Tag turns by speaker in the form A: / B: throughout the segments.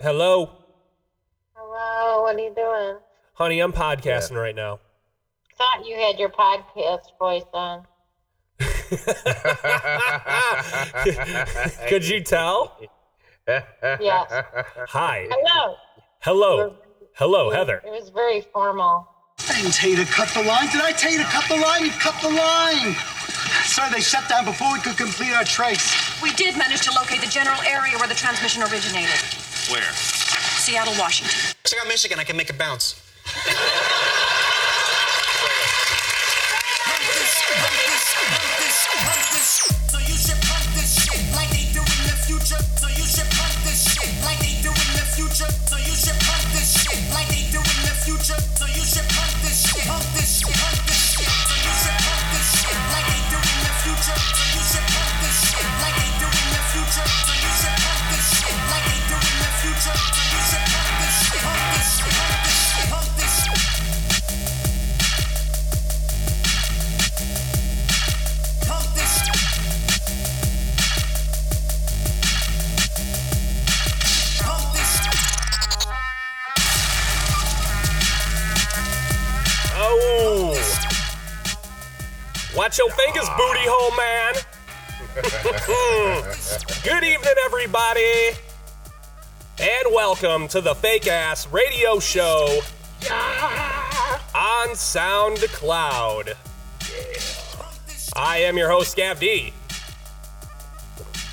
A: Hello,
B: Hello, what are you doing?
A: honey. I'm podcasting right now.
B: Thought you had your podcast voice on.
A: Could you tell?
B: Yes.
A: Hi.
B: Hello.
A: Hello. Hello, Heather.
B: It was very formal.
C: I didn't tell you to cut the line. Did I tell you to cut the line? You cut the line. Sorry, they shut down before we could complete our trace.
D: We did manage to locate the general area where the transmission originated.
E: Where?
D: Seattle, Washington.
E: Check out Michigan. I can make it bounce.
A: Watch your fingers, booty hole man. Good evening, everybody. And welcome to the fake ass radio show on SoundCloud. I am your host, Scav D.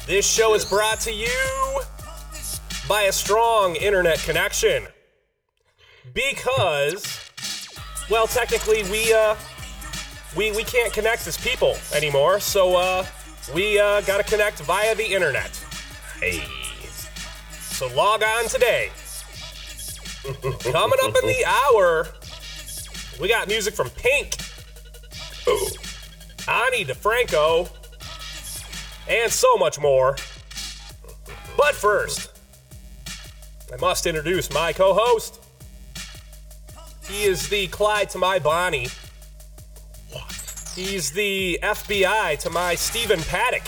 A: This show is brought to you by a strong internet connection. Because, well, technically, we, uh, we, we can't connect as people anymore, so, uh, we, uh, gotta connect via the internet. Hey. So log on today. Coming up in the hour, we got music from Pink, Ani DiFranco, and so much more. But first, I must introduce my co host. He is the Clyde to my Bonnie. He's the FBI to my Stephen Paddock.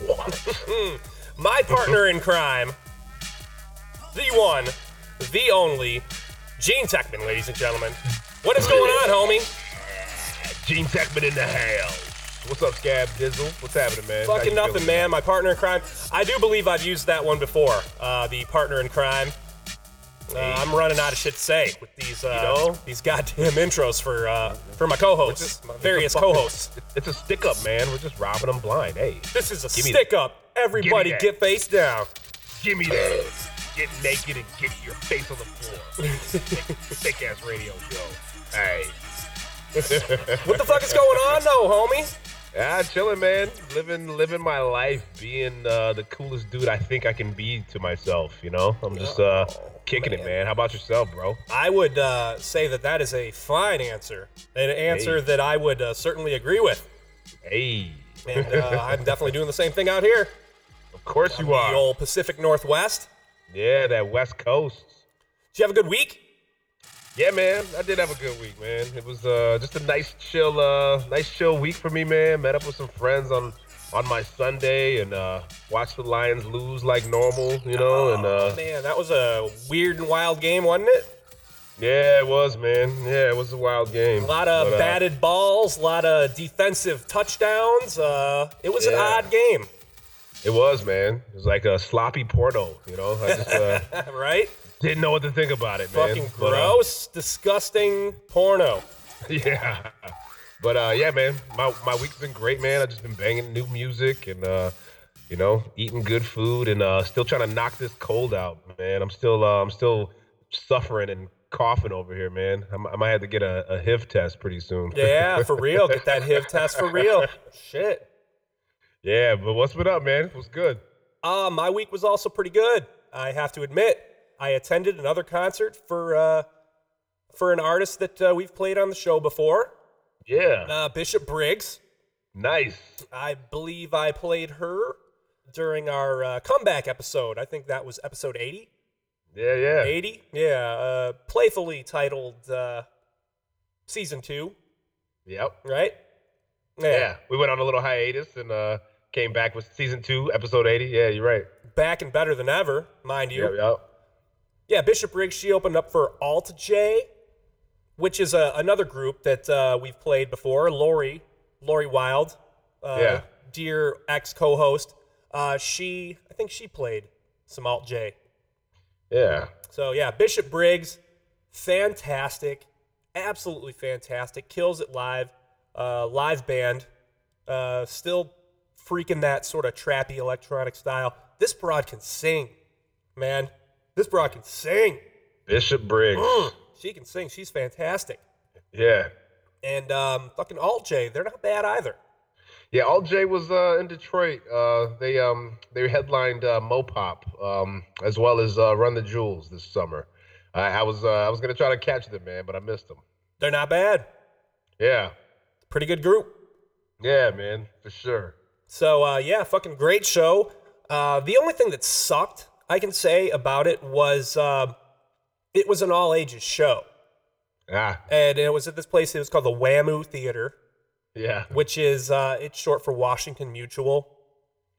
A: my partner in crime. The one, the only, Gean Techman, ladies and gentlemen. What is going on, homie?
F: Gean Techman in the house. What's up, Scav Dizzle? What's happening, man?
A: Fucking nothing,
F: feeling?
A: man. My partner in crime. I do believe I've used that one before. Uh, the partner in crime. Uh, I'm running out of shit to say with these, uh,
F: know?
A: these goddamn intros for uh, for my co-hosts, my various co-hosts.
F: It's a stick up, man. We're just robbing them blind. Hey,
A: This is a stick up. Everybody get face down.
F: give me that. Get naked and get your face on the floor. Thick ass radio show. Hey.
A: What the fuck is going on, though, homie?
F: Ah, chilling, man. Living, living my life, being uh, the coolest dude I think I can be to myself. You know, I'm just uh, kicking it,
A: man.
F: man. How about yourself, bro?
A: I would uh, say that that is a fine answer, an answer
F: Hey.
A: that I would uh, certainly agree with.
F: Hey,
A: And uh, I'm definitely doing the same thing out here.
F: of course you are.
A: The old Pacific Northwest.
F: Yeah, that West Coast.
A: Did you have a good week?
F: Yeah, man, I did have a good week, man. It was uh, just a nice chill, uh, nice chill week for me, man. Met up with some friends on on my Sunday and uh, watched the Lions lose like normal, you know. and uh,
A: Man, that was a weird and wild game, wasn't it?
F: yeah, it was, man. Yeah, it was a wild game.
A: A lot of
F: But, uh,
A: batted balls, a lot of defensive touchdowns. Uh, it was an odd game,
F: It was, man. It was like a sloppy porno, you know. I just uh,
A: right?
F: Didn't know what to think about it, man.
A: Fucking
F: But, uh,
A: gross, disgusting porno.
F: Yeah. But uh yeah, man, my my week's been great, man. I've just been banging new music and uh you know, eating good food and uh still trying to knock this cold out, man. I'm still uh, I'm still suffering and coughing over here, man. I'm, I might have to get a, a HIV test pretty soon.
A: Yeah, for real. Get that HIV test for real. Shit.
F: yeah, but what's been up, man? What's good?
A: Uh, my week was also pretty good. I have to admit, I attended another concert for uh, for an artist that uh, we've played on the show before,
F: Yeah.
A: uh, Bishop Briggs.
F: nice.
A: I believe I played her during our uh, comeback episode. I think that was episode 80.
F: Yeah, yeah.
A: 80? Yeah, uh, playfully titled uh, Season 2,
F: Yep.
A: right?
F: Yeah. We went on a little hiatus and uh came back with season two, episode 80. Yeah, you're right.
A: Back and better than ever, mind you.
F: Yep, yep.
A: Yeah, Bishop Briggs, she opened up for Alt J, which is a, another group that uh, we've played before. Lori, Lori Wild, uh,
F: Yeah.
A: dear ex co host. Uh, she, I think she played some Alt J.
F: Yeah.
A: So yeah, Bishop Briggs, fantastic, absolutely fantastic. Kills it live, uh, live band, uh, still freaking that sort of trappy electronic style. This broad can sing, man. This broad can sing.
F: Bishop Briggs.
A: Mm, she can sing. She's fantastic.
F: Yeah.
A: And um, fucking Alt J, they're not bad either.
F: Yeah, Alt J was uh, in Detroit. Uh, they um they headlined uh, Mopop um, as well as uh, Run the Jewels this summer. I, I was uh, I was gonna try to catch them, man, but I missed them.
A: They're not bad.
F: Yeah,
A: Pretty good group.
F: yeah, man, for sure.
A: So uh, yeah, fucking great show. Uh, the only thing that sucked, I can say about it was um it was an all ages show,
F: Ah,
A: and it was at this place. It was called the WaMu Theater,
F: yeah.
A: which is uh, it's short for Washington Mutual,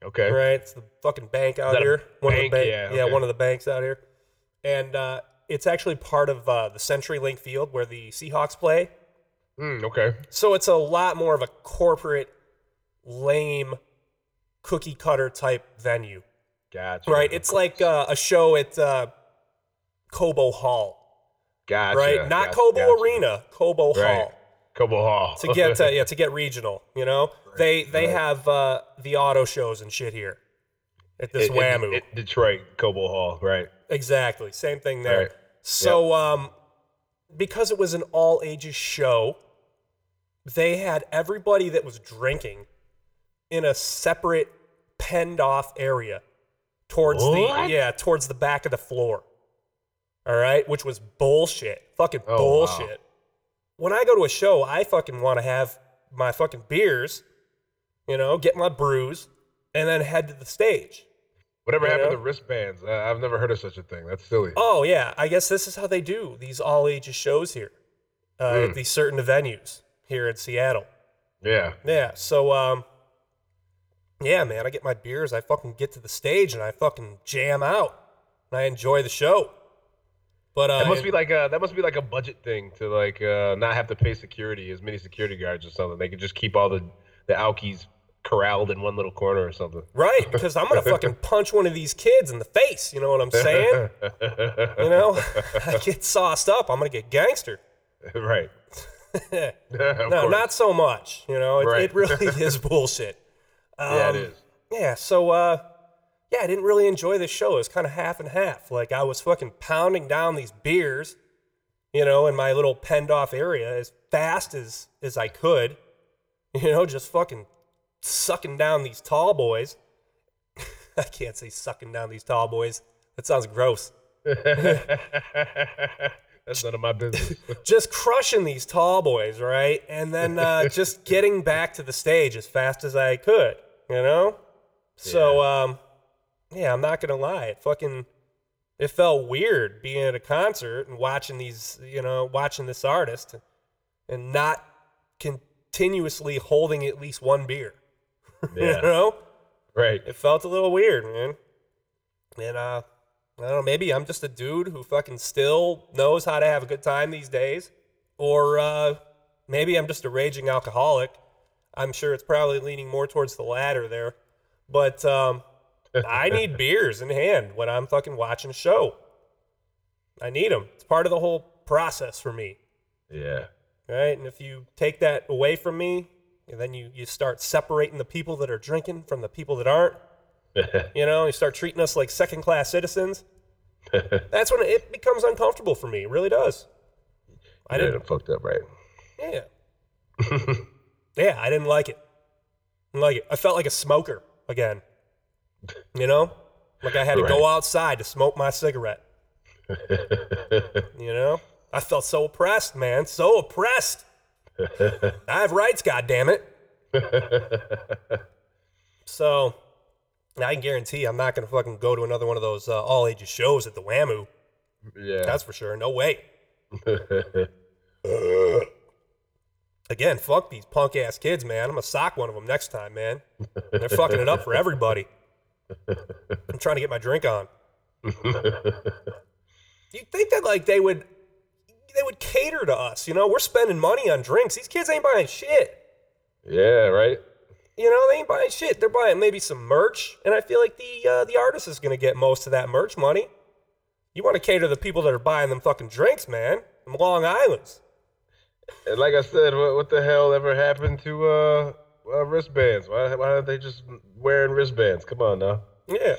F: Okay.
A: right? It's the fucking bank out here. One
F: bank?
A: of the
F: Yeah,
A: yeah,
F: okay.
A: one of the banks out here, and uh, it's actually part of uh, the CenturyLink Field where the Seahawks play.
F: Mm, okay.
A: So it's a lot more of a corporate, lame, cookie cutter type venue.
F: Gotcha.
A: Right. It's like uh, a show at uh, Cobo Hall.
F: gotcha.
A: right. Not
F: gotcha,
A: Cobo
F: gotcha.
A: Arena. Cobo
F: Right.
A: Hall.
F: Cobo Hall.
A: To get uh, yeah to get regional. You know they they
F: right.
A: have uh, the auto shows and shit here at this
F: In- in-
A: WaMu.
F: in Detroit, Cobo Hall. Right.
A: exactly. Same thing there.
F: Right.
A: So um, because it was an all ages show, they had everybody that was drinking in a separate penned off area towards the yeah towards the back of the floor all right which was bullshit fucking
F: Oh, wow.
A: bullshit when i go to a show i fucking want to have my fucking beers you know get my brews and then head to the stage
F: Whatever
A: You
F: happened
A: know?
F: to wristbands? I've never heard of such a thing. That's silly.
A: oh yeah i guess this is how they do these all ages shows here uh, at these certain venues here in seattle
F: Yeah.
A: Yeah. So um yeah, man, I get my beers, I fucking get to the stage and I fucking jam out. And I enjoy the show. But uh
F: That must be like a that must be like a budget thing to like uh, not have to pay security as many security guards or something. They could just keep all the the alkies corralled in one little corner or something.
A: right, because I'm gonna fucking punch one of these kids in the face, you know what I'm saying? you know? I get sauced up, I'm gonna get gangster.
F: right.
A: no,
F: course.
A: not so much. You know, it,
F: Right.
A: it really is bullshit.
F: Yeah, it
A: Um. Yeah, so uh yeah, I didn't really enjoy this show. It was kind of half and half. Like I was fucking pounding down these beers, you know, in my little penned off area as fast as as I could. You know, just fucking sucking down these tall boys. I can't say sucking down these tall boys. That sounds gross.
F: That's none of my business.
A: Just crushing these tall boys, right? And then uh, just getting back to the stage as fast as I could, you know? So, um, yeah, I'm not gonna lie. It fucking it felt weird being at a concert and watching these, you know, watching this artist and not continuously holding at least one beer.
F: Yeah.
A: you know?
F: right.
A: It felt a little weird, man. And uh I don't know, maybe I'm just a dude who fucking still knows how to have a good time these days. Or uh maybe I'm just a raging alcoholic. I'm sure it's probably leaning more towards the latter there. But um I need beers in hand when I'm fucking watching a show. I need them. It's part of the whole process for me
F: Yeah.
A: right? And if you take that away from me, and then you, you start separating the people that are drinking from the people that aren't, you know, you start treating us like second class citizens. That's when it becomes uncomfortable for me. It really does. I didn't,
F: fucked up, right?
A: yeah. yeah, I didn't like it. Didn't like it. I felt like a smoker again. You know? Like I had to go outside to smoke my cigarette. You know? I felt so oppressed, man. So oppressed. I have rights, goddammit. so, I can guarantee I'm not going to fucking go to another one of those uh, all ages shows at the WaMu.
F: yeah.
A: That's for sure. No way. Again, fuck these punk ass kids, man. I'm going to sock one of them next time, man. They're fucking it up for everybody. I'm trying to get my drink on. You'd think that like they would they would cater to us, you know? We're spending money on drinks. These kids ain't buying shit.
F: Yeah, right.
A: You know, they ain't buying shit. They're buying maybe some merch, and I feel like the uh, the artist is gonna get most of that merch money. You want to cater to the people that are buying them fucking drinks, man. Them Long Island's.
F: And like I said, what, what the hell ever happened to uh, uh wristbands? Why why aren't they just wearing wristbands? Come on now.
A: Yeah.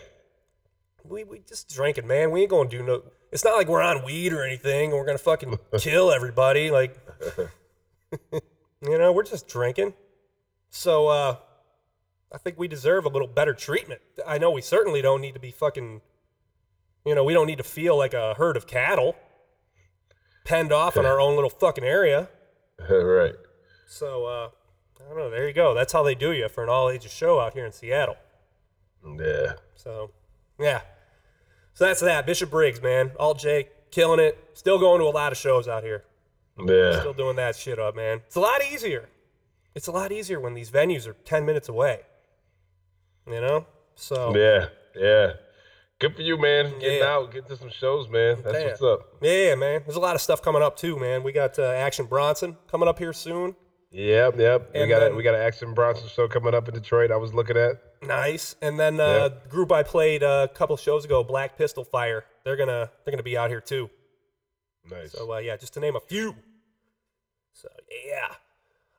A: We we just drinking, man. We ain't gonna do no. It's not like we're on weed or anything. and We're gonna fucking kill everybody. Like, you know, we're just drinking. So uh, I think we deserve a little better treatment. I know we certainly don't need to be fucking. You know, we don't need to feel like a herd of cattle, penned off in our own little fucking area.
F: right.
A: So uh, I don't know. There you go. That's how they do you for an all ages show out here in Seattle.
F: Yeah.
A: So, yeah. So that's that. Bishop Briggs, man. Alt J, killing it. Still going to a lot of shows out here.
F: Yeah.
A: Still doing that shit up, man. It's a lot easier. It's a lot easier when these venues are 10 minutes away. You know? So,
F: Yeah. Yeah. Good for you, man. Getting
A: Yeah.
F: out, getting to some shows, man. That's
A: Yeah.
F: what's up.
A: yeah, man. There's a lot of stuff coming up too, man. We got uh, Action Bronson coming up here soon.
F: Yep, yep. we got
A: then-
F: a we got an Action Bronson show coming up in Detroit. I was looking at.
A: Nice. And then uh, the group I played a couple shows ago, Black Pistol Fire. They're gonna they're gonna be out here too.
F: Nice.
A: So uh, yeah, just to name a few. So yeah.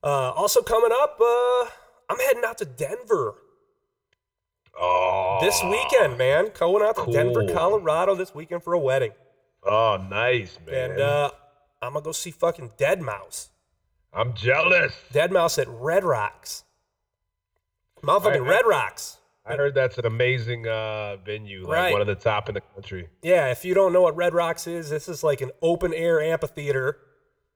A: Uh, also coming up, uh, I'm heading out to Denver
F: oh,
A: this weekend, man. Going out to Denver. Colorado this weekend for a wedding,
F: Oh, nice, man.
A: and uh, I'm gonna go see fucking Dead Mouse.
F: I'm jealous.
A: Dead Mouse at Red Rocks. Motherfucking
F: I- I-
A: Red Rocks.
F: I heard that's an amazing uh, venue, like
A: Right.
F: one of the top in the country.
A: Yeah, if you don't know what Red Rocks is, this is like an open air amphitheater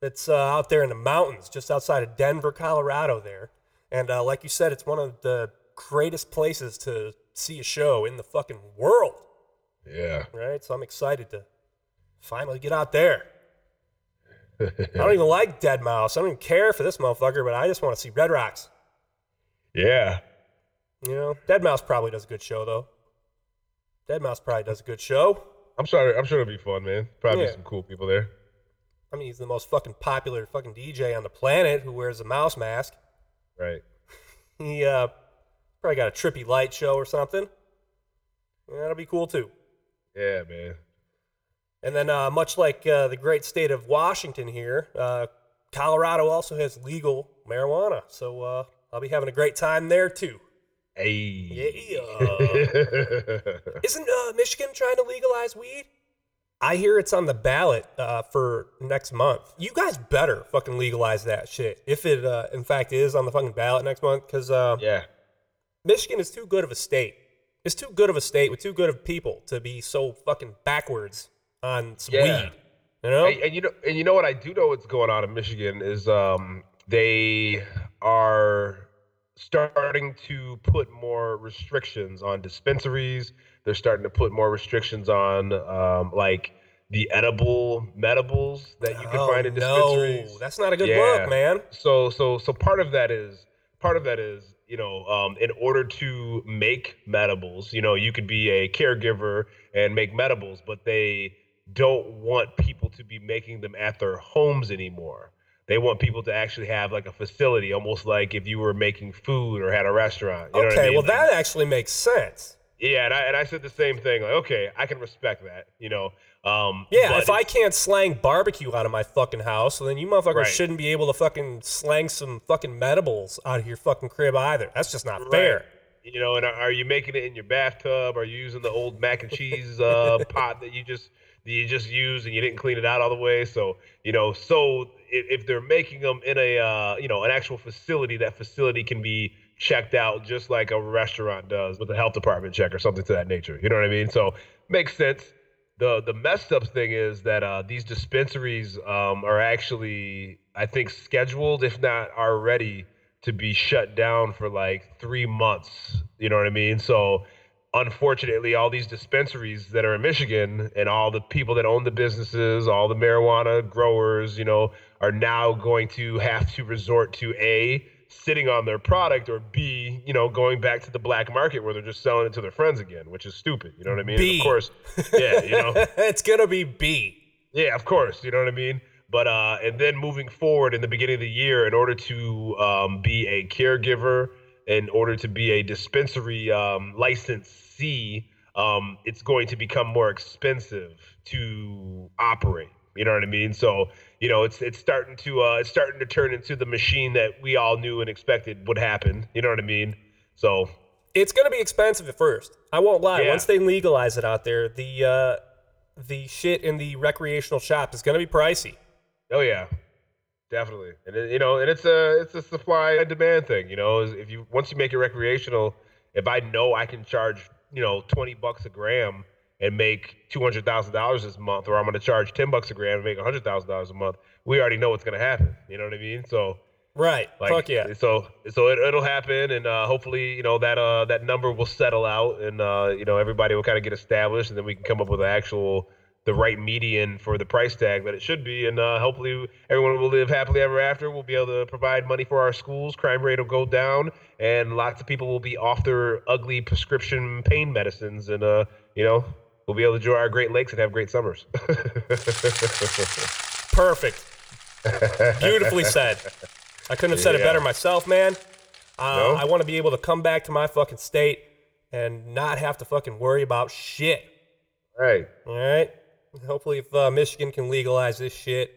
A: that's uh, out there in the mountains, just outside of Denver, Colorado. There, and uh, like you said, it's one of the greatest places to see a show in the fucking world.
F: Yeah.
A: Right, so I'm excited to finally get out there. I don't even like Dead Mouse. I don't even care for this motherfucker, but I just want to see Red Rocks.
F: Yeah.
A: You know, Dead Mouse probably does a good show though. Dead Mouse probably does a good show.
F: I'm sorry. I'm sure it'll be fun, man. Probably
A: Yeah.
F: some cool people there.
A: I mean, he's the most fucking popular fucking DJ on the planet who wears a mouse mask.
F: Right.
A: He uh, probably got a trippy light show or something. Yeah, that'll be cool too.
F: Yeah, man.
A: And then, uh, much like uh, the great state of Washington here, uh, Colorado also has legal marijuana. So uh, I'll be having a great time there too.
F: Hey.
A: Yeah. Isn't uh, Michigan trying to legalize weed? I hear it's on the ballot uh, for next month. You guys better fucking legalize that shit if it, uh, in fact, is on the fucking ballot next month. Because uh,
F: yeah.
A: Michigan is too good of a state. It's too good of a state with too good of people to be so fucking backwards on some
F: Yeah.
A: weed. You know?
F: And, and you know, and you know what I do know what's going on in Michigan is um, they are starting to put more restrictions on dispensaries. They're starting to put more restrictions on um, like the edible medibles that you can
A: Oh,
F: find in dispensaries.
A: No, that's not a good
F: Yeah.
A: look, man.
F: So so so part of that is part of that is you know um, in order to make medibles, you know you could be a caregiver and make medibles, but they don't want people to be making them at their homes anymore. They want people to actually have like a facility, almost like if you were making food or had a restaurant. You know what I
A: okay,
F: mean?
A: well, that actually makes sense.
F: yeah, and I, and I said the same thing. Like, okay, I can respect that. You know, um,
A: Yeah, if I can't slang barbecue out of my fucking house, then you motherfuckers
F: Right.
A: shouldn't be able to fucking slang some fucking medibles out of your fucking crib either. That's just not fair.
F: You know, and are- are you making it in your bathtub? Are you using the old mac and cheese uh, pot that you just that you just used and you didn't clean it out all the way? So you know, so if, they're making them in a uh, you know an actual facility, that facility can be checked out just like a restaurant does with a health department check or something to that nature. You know what I mean? So makes sense. The the messed up thing is that uh, these dispensaries um, are actually, I think, scheduled, if not already, to be shut down for like three months. You know what I mean? So unfortunately, all these dispensaries that are in Michigan and all the people that own the businesses, all the marijuana growers, you know, are now going to have to resort to a sitting on their product, or B, you know, going back to the black market where they're just selling it to their friends again, which is stupid. You know what I mean?
A: B.
F: Of course, yeah, you know,
A: it's gonna be B.
F: yeah, of course. You know what I mean? But uh, and then moving forward in the beginning of the year, in order to um, be a caregiver, in order to be a dispensary um, licensee, um, it's going to become more expensive to operate. You know what I mean? So you know, it's it's starting to uh, it's starting to turn into the machine that we all knew and expected would happen. You know what I mean? So
A: It's gonna be expensive at first. I won't lie.
F: Yeah.
A: Once they legalize it out there, the uh, the shit in the recreational shop is gonna be pricey.
F: Oh yeah, definitely. And it, you know, and it's a it's a supply and demand thing. You know, if you once you make it recreational, if I know I can charge you know twenty bucks a gram and make two hundred thousand dollars this month, or I'm going to charge ten bucks a gram and make hundred thousand dollars a month, we already know what's going to happen. You know what I mean? So.
A: Right.
F: Like,
A: Fuck yeah.
F: So so it, it'll happen, and uh, hopefully you know that uh, that number will settle out, and uh, you know everybody will kind of get established, and then we can come up with an actual the right median for the price tag that it should be, and uh, hopefully everyone will live happily ever after. We'll be able to provide money for our schools, crime rate will go down, and lots of people will be off their ugly prescription pain medicines, and uh, you know we'll be able to enjoy our Great Lakes and have great summers.
A: Perfect. Beautifully said. I couldn't have said it better myself, man. Uh,
F: No?
A: I want to be able to come back to my fucking state and not have to fucking worry about shit.
F: right.
A: All right. Hopefully, if uh, Michigan can legalize this shit,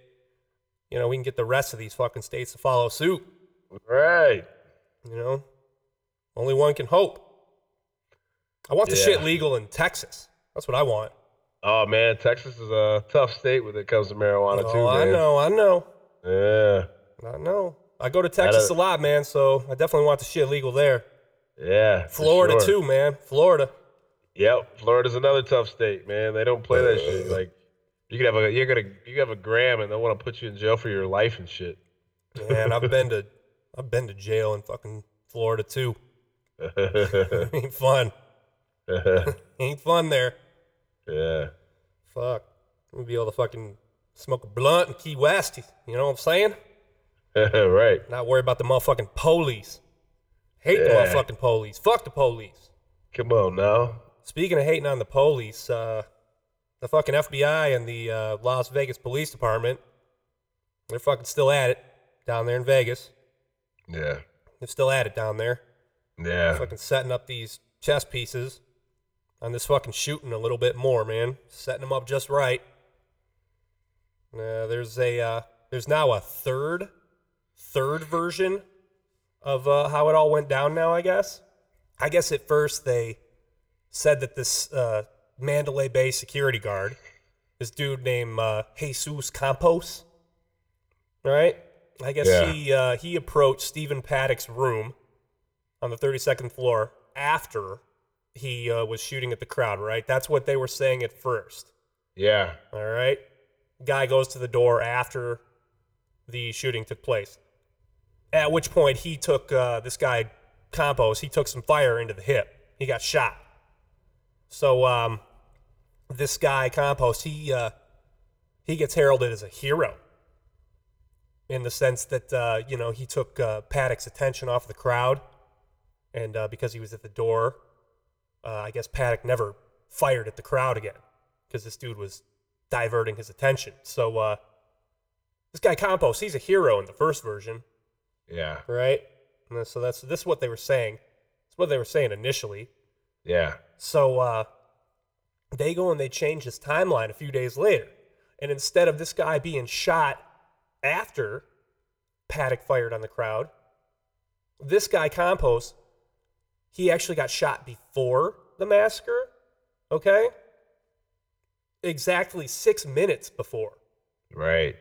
A: you know, we can get the rest of these fucking states to follow suit.
F: Right.
A: You know, only one can hope. I want the shit legal in Texas. That's what I want.
F: Oh man, Texas is a tough state when it comes to marijuana too.
A: Oh, I know, I know,
F: Yeah,
A: I know. I go to Texas a lot, man. So I definitely want the shit legal there.
F: yeah.
A: Florida
F: sure.
A: too, man. Florida.
F: Yep, Florida's another tough state, man. They don't play that shit. Uh. Like, you could have a you're gonna you have a gram and they want to put you in jail for your life and shit.
A: Man, I've been to I've been to jail in fucking Florida too. Ain't fun. Ain't fun there.
F: Yeah.
A: Fuck. We'll be able to fucking smoke a blunt in Key West. You know what I'm saying?
F: right.
A: Not worry about the motherfucking police. Hate the motherfucking police. Fuck the police.
F: Come on now.
A: Speaking of hating on the police, uh, the fucking FBI and the uh, Las Vegas Police Department, they're fucking still at it down there in Vegas.
F: Yeah.
A: They're still at it down there.
F: Yeah.
A: fucking setting up these chess pieces on this fucking shooting a little bit more, man. Setting them up just right. Uh, there's a uh, there's now a third third version of uh, how it all went down. Now, I guess. I guess at first they said that this uh, Mandalay Bay security guard, this dude named uh, Jesus Campos, right? I guess
F: Yeah.
A: he uh, he approached Stephen Paddock's room on the 32nd floor after he uh, was shooting at the crowd, right? That's what they were saying at first.
F: Yeah.
A: All right. Guy goes to the door after the shooting took place. At which point he took uh, this guy Campos. He took some fire into the hip. He got shot. So um, this guy Campos, he uh, he gets heralded as a hero in the sense that uh, you know he took uh, Paddock's attention off the crowd, and uh, because he was at the door, uh, I guess Paddock never fired at the crowd again because this dude was diverting his attention. So uh, this guy Campos, he's a hero in the first version,
F: Yeah.
A: right? So that's this is what they were saying. That's what they were saying initially.
F: Yeah.
A: So uh, they go and they change his timeline a few days later, and instead of this guy being shot after Paddock fired on the crowd, this guy Campos, he actually got shot before the massacre. Okay, exactly six minutes before,
F: Right.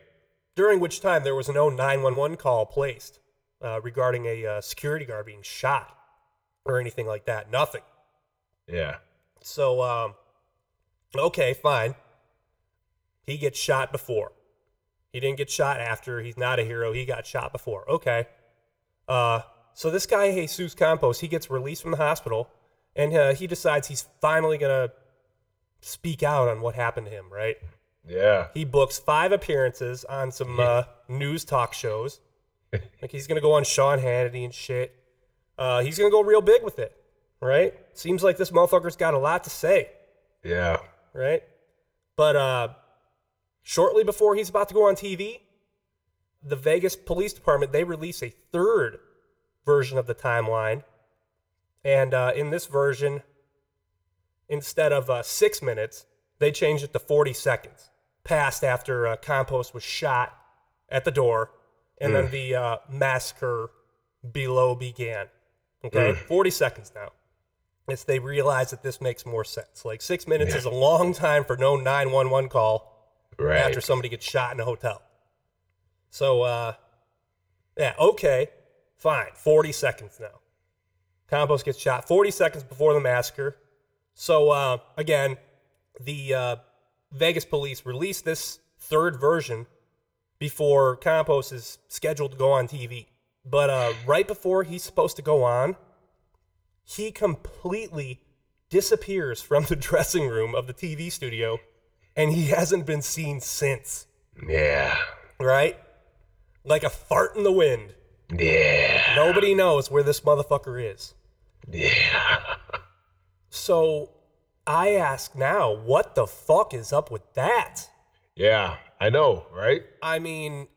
A: during which time there was no 911 call placed uh, regarding a uh, security guard being shot or anything like that. Nothing.
F: Yeah.
A: So, um, okay, fine. He gets shot before. He didn't get shot after. He's not a hero. He got shot before. Okay. Uh, so this guy, Jesus Campos, he gets released from the hospital and uh, he decides he's finally going to speak out on what happened to him, right?
F: Yeah.
A: He books five appearances on some uh, news talk shows. like he's gonna go on Sean Hannity and shit. Uh, he's gonna go real big with it, right? Seems like this motherfucker's got a lot to say,
F: Yeah.
A: right? But uh, shortly before he's about to go on TV, the Vegas Police Department they release a third version of the timeline, and uh, in this version, instead of uh, six minutes, they changed it to 40 seconds, passed after uh, Campos was shot at the door, and then the uh, massacre below began. Okay, 40 seconds now. It's they realize that this makes more sense. Like six minutes is a long time for no 911 call
F: Right.
A: after somebody gets shot in a hotel. So, uh, yeah, okay, fine. 40 seconds now. Campos gets shot 40 seconds before the massacre. So, uh, again, the uh, Vegas police released this third version before Campos is scheduled to go on TV. But uh, right before he's supposed to go on, he completely disappears from the dressing room of the TV studio and he hasn't been seen since,
F: yeah.
A: right? Like a fart in the wind.
F: Yeah.
A: Nobody knows where this motherfucker is.
F: Yeah.
A: So I ask now, what the fuck is up with that?
F: Yeah. I know, right?
A: I mean,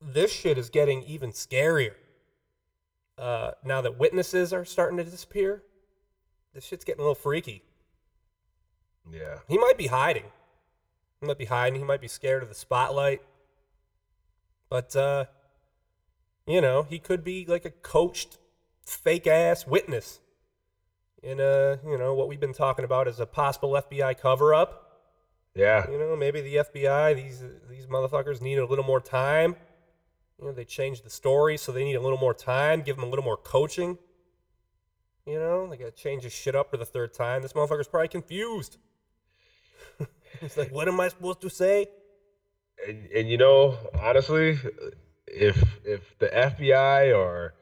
A: this shit is getting even scarier. Uh, now that witnesses are starting to disappear, this shit's getting a little freaky.
F: Yeah.
A: He might be hiding. He might be hiding. He might be scared of the spotlight. But, uh, you know, he could be like a coached, fake ass witness in, a, uh, you know, what we've been talking about as a possible FBI cover up.
F: Yeah.
A: You know, maybe the FBI, these these motherfuckers need a little more time. You know, they changed the story, so they need a little more time. Give them a little more coaching. You know, they got to change his shit up for the third time. This motherfucker's probably confused. He's like, what am I supposed to say?
F: And, and you know, honestly, if if the FBI or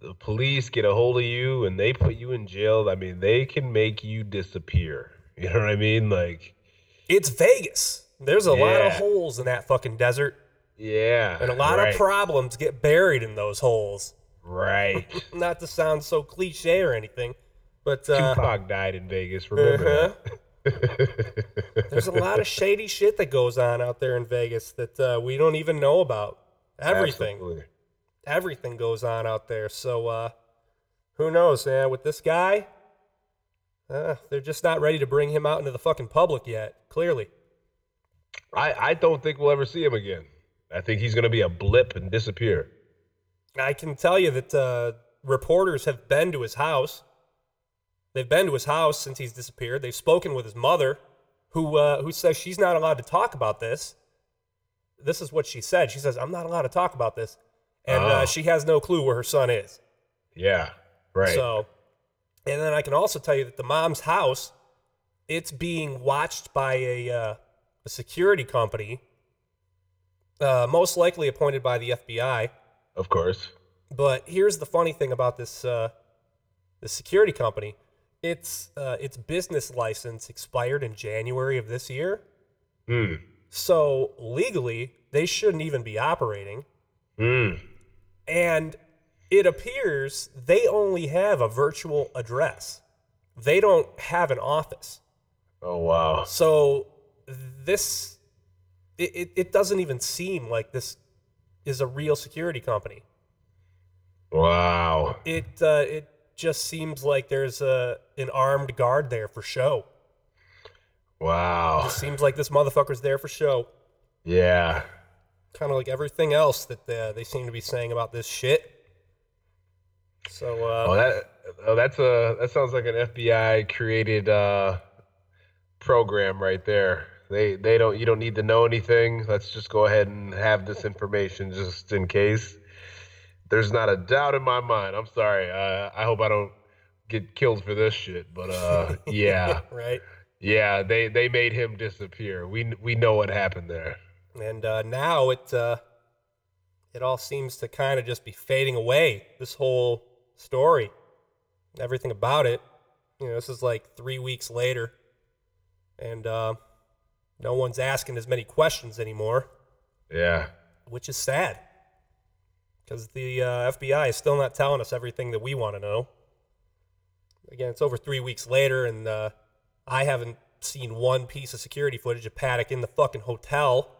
F: the police get a hold of you and they put you in jail, I mean, they can make you disappear. You know what I mean? Like,
A: It's Vegas. There's a lot of holes in that fucking desert,
F: yeah.
A: and a lot
F: right,
A: of problems get buried in those holes.
F: Right.
A: Not to sound so cliche or anything, but uh,
F: Tupac died in Vegas. Remember
A: Uh-huh.
F: that?
A: There's a lot of shady shit that goes on out there in Vegas that uh, we don't even know about. Everything,
F: Absolutely.
A: everything goes on out there. So uh, who knows, man? With this guy, uh, they're just not ready to bring him out into the fucking public yet. Clearly,
F: I, I don't think we'll ever see him again. I think he's going to be a blip and disappear.
A: I can tell you that uh, reporters have been to his house. They've been to his house since he's disappeared. They've spoken with his mother, who uh, who says she's not allowed to talk about this. This is what she said. She says, "I'm not allowed to talk about this," and
F: Oh.
A: uh, she has no clue where her son is.
F: Yeah. Right.
A: So, and then I can also tell you that the mom's house, it's being watched by a, uh, a security company, uh, most likely appointed by the FBI.
F: of course.
A: But here's the funny thing about this uh, the security company. Its uh, its business license expired in January of this year.
F: Hmm.
A: So legally, they shouldn't even be operating.
F: Hmm.
A: And it appears they only have a virtual address. They don't have an office.
F: Oh wow.
A: So this it, it, it doesn't even seem like this is a real security company.
F: Wow.
A: It uh, it just seems like there's a an armed guard there for show.
F: Wow.
A: Seems like this motherfucker's there for show.
F: Yeah.
A: Kind of like everything else that uh, they seem to be saying about this shit. So
F: Oh,
A: uh,
F: that oh, that's a that sounds like an FBI created uh, program right there. They they don't you don't need to know anything. Let's just go ahead and have this information just in case. There's not a doubt in my mind. I'm sorry. Uh, I hope I don't get killed for this shit. But uh, yeah,
A: right.
F: Yeah, they they made him disappear. We we know what happened there.
A: And uh, now it uh, it all seems to kind of just be fading away. This whole story, everything about it. You know, this is like three weeks later, and uh, no one's asking as many questions anymore,
F: Yeah.
A: which is sad. because the uh, FBI is still not telling us everything that we want to know. Again, it's over three weeks later, and uh, I haven't seen one piece of security footage of Paddock in the fucking hotel.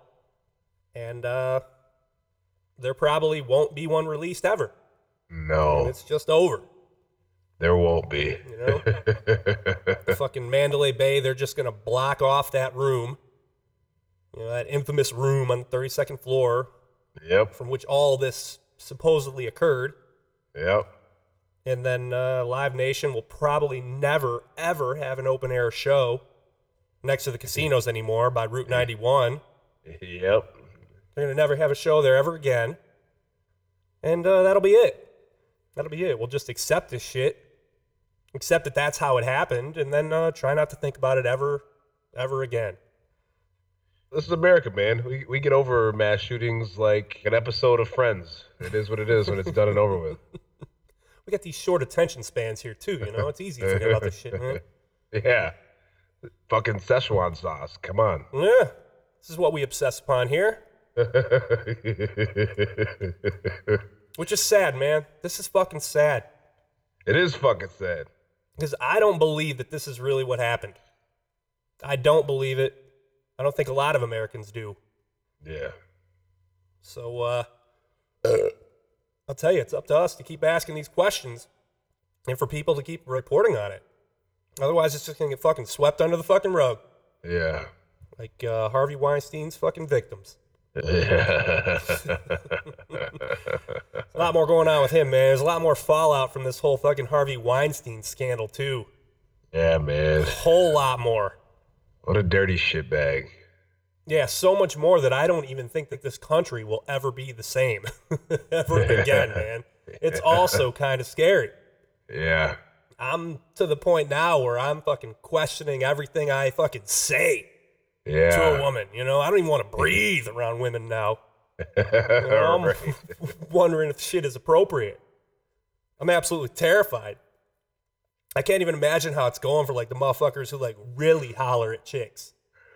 A: And uh, there probably won't be one released ever. And
F: No,
A: it's just over.
F: there won't be.
A: You know? fucking Mandalay Bay, they're just going to block off that room. You know, that infamous room on the 32nd floor
F: yep,
A: from which all this supposedly occurred.
F: yep.
A: And then uh, Live Nation will probably never, ever have an open air show next to the casinos anymore by Route 91.
F: Yep.
A: They're going to never have a show there ever again. And uh, that'll be it. That'll be it. We'll just accept this shit, accept that that's how it happened, and then uh, try not to think about it ever, ever again.
F: This is America, man. We we get over mass shootings like an episode of Friends. It is what it is when it's done and over with.
A: We got these short attention spans here, too. You know, it's easy to forget about this shit, man.
F: Yeah. Fucking Szechuan sauce. Come on.
A: Yeah. This is what we obsess upon here, which is sad, man. This is fucking sad.
F: it is fucking sad.
A: because I don't believe that this is really what happened. I don't believe it. I don't think a lot of Americans do.
F: Yeah.
A: So, uh, I'll tell you, it's up to us to keep asking these questions and for people to keep reporting on it. Otherwise, it's just gonna get fucking swept under the fucking rug,
F: Yeah.
A: like uh, Harvey Weinstein's fucking victims.
F: Yeah.
A: A lot more going on with him, man. There's a lot more fallout from this whole fucking Harvey Weinstein scandal too.
F: yeah, man.
A: A whole lot more.
F: What a dirty shitbag.
A: Yeah, so much more that I don't even think that this country will ever be the same ever again, man. It's also kind of scary.
F: Yeah.
A: I'm to the point now where I'm fucking questioning everything I fucking say to a woman. You know, I don't even want to breathe around women now. You know, I'm
F: Right.
A: wondering if shit is appropriate. I'm absolutely terrified. I can't even imagine how it's going for like the motherfuckers who like really holler at chicks.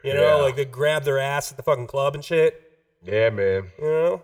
A: You know,
F: Yeah.
A: like they grab their ass at the fucking club and shit.
F: Yeah, man.
A: You know,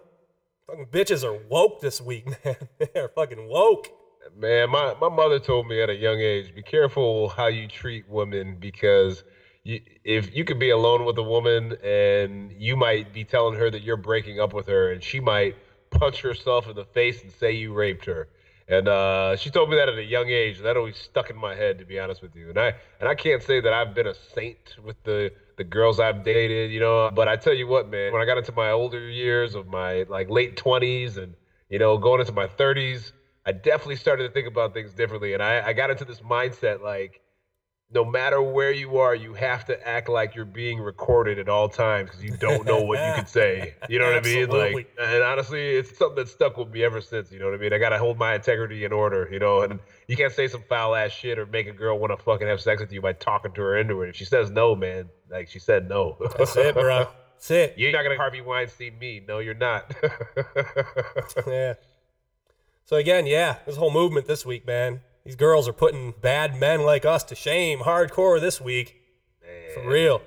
A: fucking bitches are woke this week, man. They're fucking woke.
F: Man, my, my mother told me at a young age, be careful how you treat women because you, if you could be alone with a woman and you might be telling her that you're breaking up with her and she might punch herself in the face and say you raped her. And uh, she told me that at a young age. That always stuck in my head, to be honest with you. And I and I can't say that I've been a saint with the the girls I've dated, you know. But I tell you what, man, when I got into my older years of my like late twenties and you know going into my thirties, I definitely started to think about things differently. And I, I got into this mindset like no matter where you are, you have to act like you're being recorded at all times because you don't know what you could say. You know what I mean? Like, and honestly, it's something that's stuck with me ever since. You know what I mean? I gotta hold my integrity in order. You know, and you can't say some foul ass shit or make a girl want to fucking have sex with you by talking to her into it. If she says no, man, like she said no.
A: That's it, bro. That's it.
F: You're not gonna Harvey Weinstein me. No, you're not.
A: Yeah. So again, yeah, this whole movement this week, man. These girls are putting bad men like us to shame hardcore this week. For real.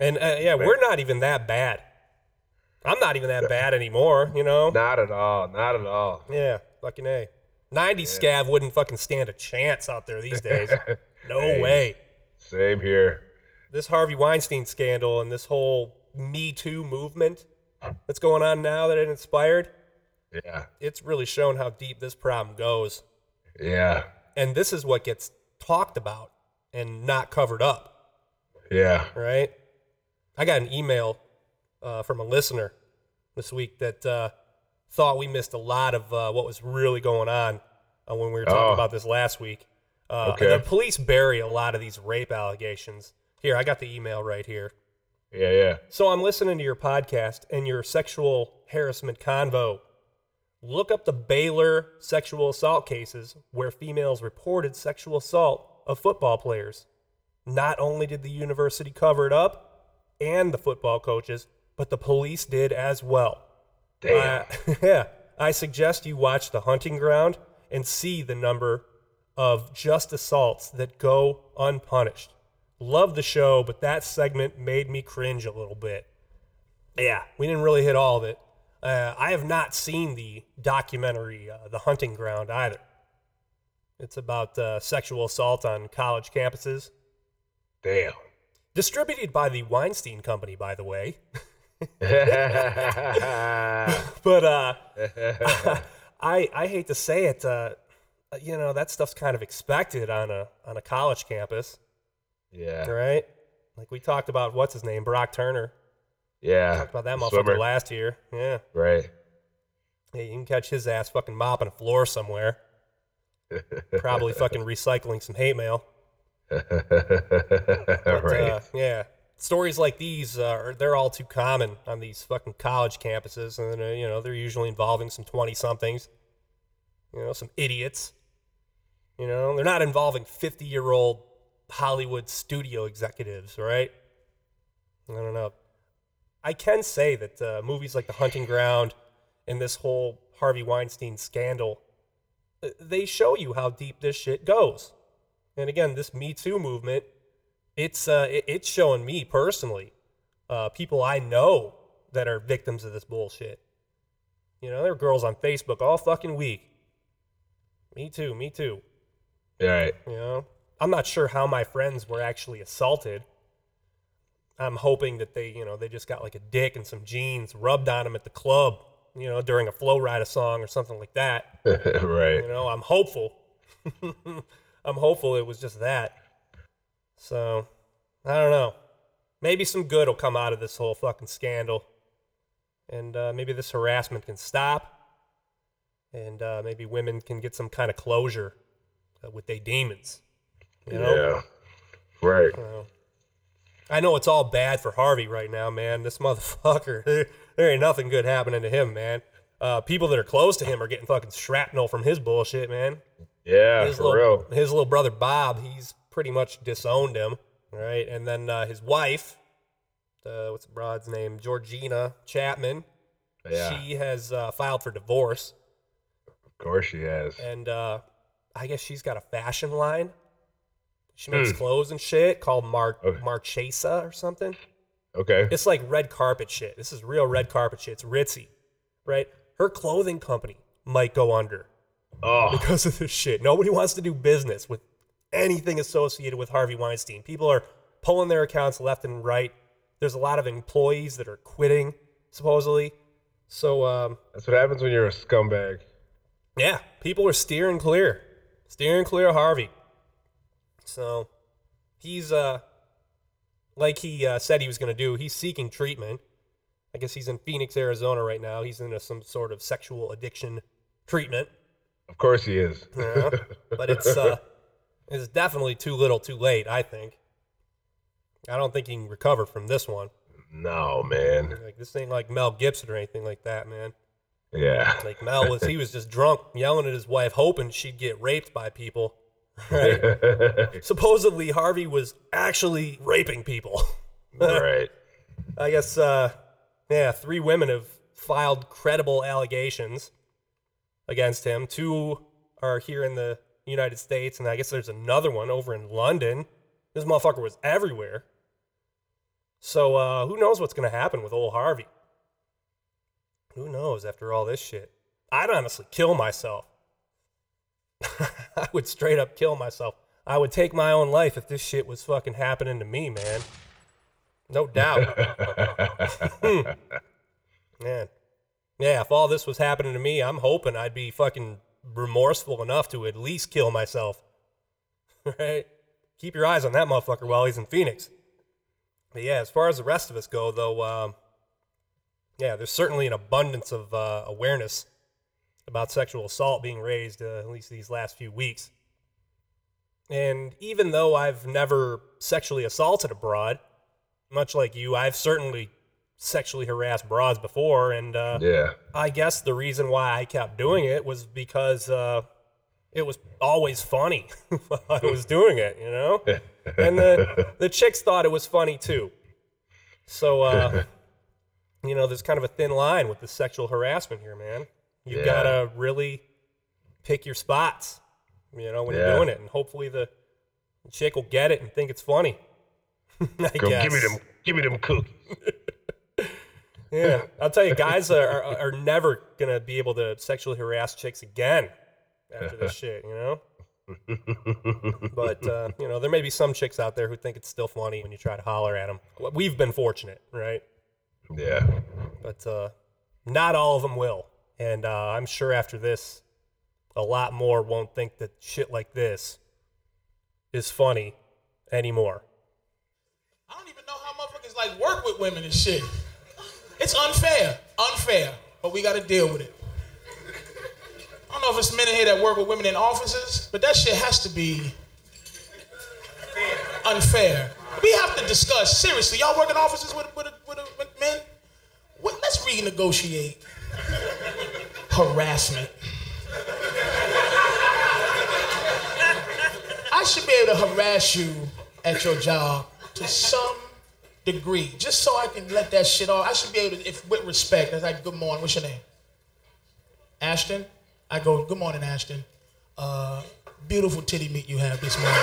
A: And uh, yeah, we're not even that bad. I'm not even that bad anymore, you know?
F: not at all. Not at all.
A: Yeah, fucking A. 90 scav wouldn't fucking stand a chance out there these days. No way.
F: Same here.
A: This Harvey Weinstein scandal and this whole Me Too movement that's going on now that it inspired,
F: Yeah.
A: it's really shown how deep this problem goes.
F: Yeah.
A: And this is what gets talked about and not covered up,
F: Yeah.
A: right? I got an email uh, from a listener this week that uh, thought we missed a lot of uh, what was really going on uh, when we were talking
F: Oh.
A: about this last week. Uh,
F: Okay.
A: The police bury a lot of these rape allegations. Here, I got the email right here.
F: Yeah. Yeah.
A: So I'm listening to your podcast and your sexual harassment convo. Look up the Baylor sexual assault cases where females reported sexual assault of football players. Not only did the university cover it up and the football coaches, but the police did as well.
F: Damn.
A: I- yeah. I suggest you watch The Hunting Ground and see the number of just assaults that go unpunished. Love the show, but that segment made me cringe a little bit. Yeah, we didn't really hit all of it. Uh, I have not seen the documentary uh, The Hunting Ground either. It's about uh, sexual assault on college campuses.
F: Damn.
A: Distributed by the Weinstein Company, by the way. but uh, I I hate to say it, uh, you know that stuff's kind of expected on a on a college campus, Yeah. right? Like we talked about what's his name, Brock Turner.
F: Yeah.
A: Talked about that motherfucker last year. Yeah,
F: Right.
A: hey, you can catch his ass fucking mopping a floor somewhere. Probably fucking recycling some hate mail. But,
F: right.
A: uh, yeah, stories like these uh, are they're all too common on these fucking college campuses, and uh, you know they're usually involving some twenty somethings, you know, some idiots. You know, they're not involving fifty year old Hollywood studio executives, right? I don't know. I can say that uh, movies like The Hunting Ground and this whole Harvey Weinstein scandal, uh, they show you how deep this shit goes. And again, this Me Too movement, it's uh, it- it's showing me personally, uh, people I know that are victims of this bullshit. You know, there are girls on Facebook all fucking week. Me too, me too.
F: right.
A: You know, I'm not sure how my friends were actually assaulted. I'm hoping that they, you know, they just got like a dick and some jeans rubbed on them at the club, you know, during a Flo Rida song or something like that.
F: right.
A: You know, I'm hopeful. I'm hopeful it was just that. So, I don't know. Maybe some good will come out of this whole fucking scandal. And uh, maybe this harassment can stop. And uh, maybe women can get some kind of closure uh, with their demons. You know?
F: Yeah. Right.
A: So, I know it's all bad for Harvey right now, man. This motherfucker, there, there ain't nothing good happening to him, man. Uh, people that are close to him are getting fucking shrapnel from his bullshit, man.
F: Yeah,
A: his
F: for
A: little,
F: real.
A: His little brother Bob, he's pretty much disowned him, right? And then uh, his wife, uh, what's the broad's name? Georgina Chapman.
F: Yeah.
A: She has uh, filed for divorce,
F: Of course she has.
A: and uh, I guess she's got a fashion line. She makes
F: Hmm.
A: clothes and shit called Mar-
F: Okay.
A: Marchesa or something.
F: Okay.
A: It's like red carpet shit. This is real red carpet shit. It's ritzy, right? Her clothing company might go under
F: Oh,
A: because of this shit. Nobody wants to do business with anything associated with Harvey Weinstein. People are pulling their accounts left and right. There's a lot of employees that are quitting, supposedly. So, um,
F: that's what happens when you're a scumbag.
A: yeah, people are steering clear, steering clear of Harvey. So he's uh, like he uh, said he was going to do. He's seeking treatment. I guess he's in Phoenix, Arizona right now. He's in some sort of sexual addiction treatment.
F: Of course he is.
A: Yeah, but it's uh, it's definitely too little, too late. I think. I don't think he can recover from this one.
F: no, man.
A: Like this ain't like Mel Gibson or anything like that, man.
F: Yeah.
A: Like Mel was, he was just drunk, yelling at his wife, hoping she'd get raped by people. Right? Supposedly Harvey was actually raping people.
F: right.
A: I guess, uh, yeah, three women have filed credible allegations against him. Two are here in the United States, and I guess there's another one over in London. This motherfucker was everywhere. So, uh, who knows what's going to happen with old Harvey? Who knows after all this shit? I'd honestly kill myself. I would straight up kill myself. I would take my own life if this shit was fucking happening to me, man. No doubt. Man. Yeah, if all this was happening to me, I'm hoping I'd be fucking remorseful enough to at least kill myself. right? Keep your eyes on that motherfucker while he's in Phoenix. But yeah, as far as the rest of us go, though, um, yeah, there's certainly an abundance of uh, awareness about sexual assault being raised, uh, at least these last few weeks. And even though I've never sexually assaulted a broad, much like you, I've certainly sexually harassed broads before, and uh,
F: Yeah.
A: I guess the reason why I kept doing it was because uh, it was always funny while I was doing it, you know? And the, the chicks thought it was funny too. So, uh, you know, there's kind of a thin line with the sexual harassment here, man. You've
F: Yeah.
A: got to really pick your spots, you know, when
F: Yeah.
A: you're doing it. And hopefully the chick will get it and think it's funny. I
F: Go
A: guess.
F: give me them give me them cookies.
A: Yeah, I'll tell you, guys are, are, are never gonna be able to sexually harass chicks again after this shit, you know. but uh, you know, there may be some chicks out there who think it's still funny when you try to holler at them. We've been fortunate, right?
F: Yeah.
A: But uh, not all of them will, and uh, I'm sure after this, a lot more won't think that shit like this is funny anymore.
G: I don't even know how motherfuckers like work with women and shit. It's unfair, unfair, but we got to deal with it. I don't know if it's men in here that work with women in offices, but that shit has to be unfair. We have to discuss seriously. Y'all work in offices with with, with, with men? What, let's renegotiate harassment. I should be able to harass you at your job to some degree, just so I can let that shit off. I should be able to, if with respect, it's like, good morning, what's your name? Ashton? I go, good morning, Ashton. Uh, beautiful titty meat you have this morning.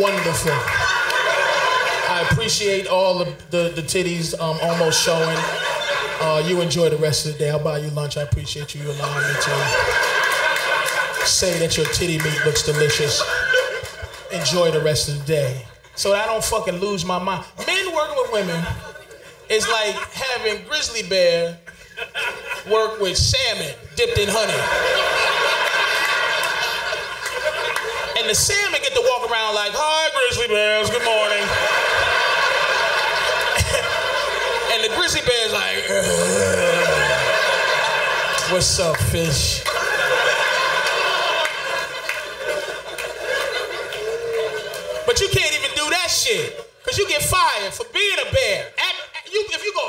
G: Wonderful. I appreciate all the, the, the titties um, almost showing. Uh, you enjoy the rest of the day. I'll buy you lunch. I appreciate you allowing me to say that your titty meat looks delicious. Enjoy the rest of the day. So I don't fucking lose my mind. Men working with women is like having grizzly bear work with salmon dipped in honey. And the salmon get to walk around like, hi, grizzly bears, good morning. and the grizzly is like, "Ugh. what's up, fish? But you can't even do that shit. Cause you get fired for being a bear. At, at- you, if you go,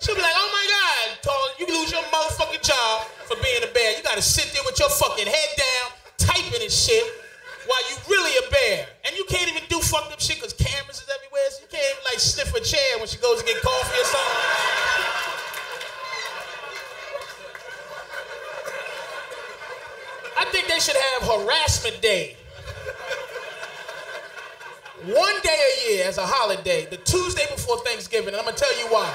G: she'll be like, oh my God, Tall, you lose your motherfucking job for being a bear. You gotta sit there with your fucking head down, typing and shit, while you really a bear. And you can't even do fucked up shit because cameras you can't even like sniff a chair when she goes to get coffee or something. I think they should have harassment day. One day a year as a holiday, the Tuesday before Thanksgiving, and I'm gonna tell you why.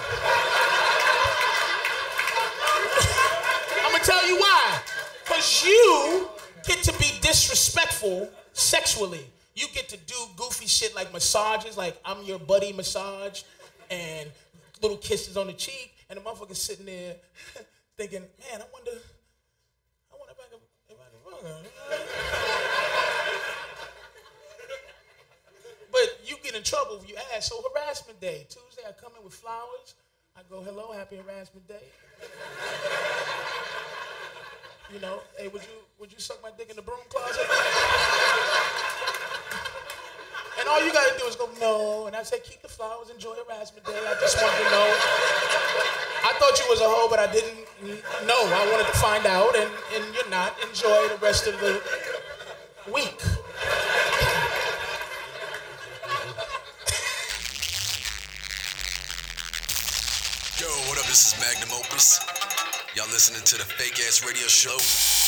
G: I'm gonna tell you why. Because you get to be disrespectful sexually. You get to do goofy shit like massages, like I'm your buddy massage, and little kisses on the cheek, and the motherfucker's sitting there thinking, man, I wonder, I wonder if I can, if I can. But you get in trouble if you ask. So harassment day, Tuesday, I come in with flowers. I go, hello, happy harassment day. You know, hey, would you would you suck my dick in the broom closet? And all you gotta do is go, no. And I say, keep the flowers, enjoy Erasmus day. I just wanted to know. I thought you was a hoe, but I didn't know. I wanted to find out, and, and you're not. Enjoy the rest of the week.
H: Yo, what up? This is Magnum Opus. Y'all listening to the fake ass radio show.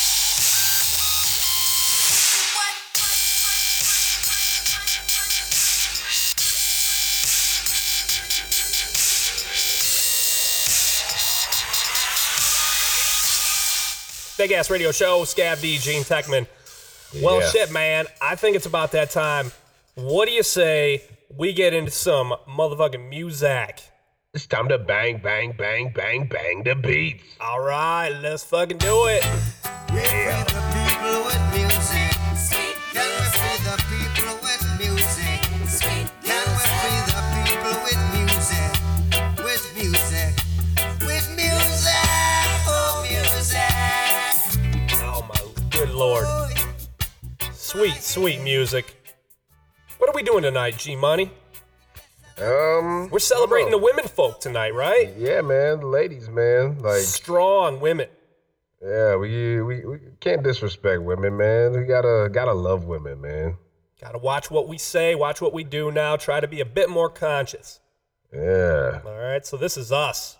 A: Big ass radio show, Scav D, Gean Techman. Well,
F: Yeah.
A: shit, man. I think it's about that time. What do you say we get into some motherfucking music?
F: It's time to bang, bang, bang, bang, bang the beats.
A: All right, let's fucking do it. Oh Sweet, sweet music. What are we doing tonight, G Money?
F: Um,
A: We're celebrating the women folk tonight, right?
F: Yeah, man, the ladies, man. Like,
A: Strong women.
F: yeah, we, we we can't disrespect women, man. We gotta gotta love women, man.
A: Gotta watch what we say, watch what we do now, try to be a bit more conscious.
F: Yeah,
A: All right, so this is us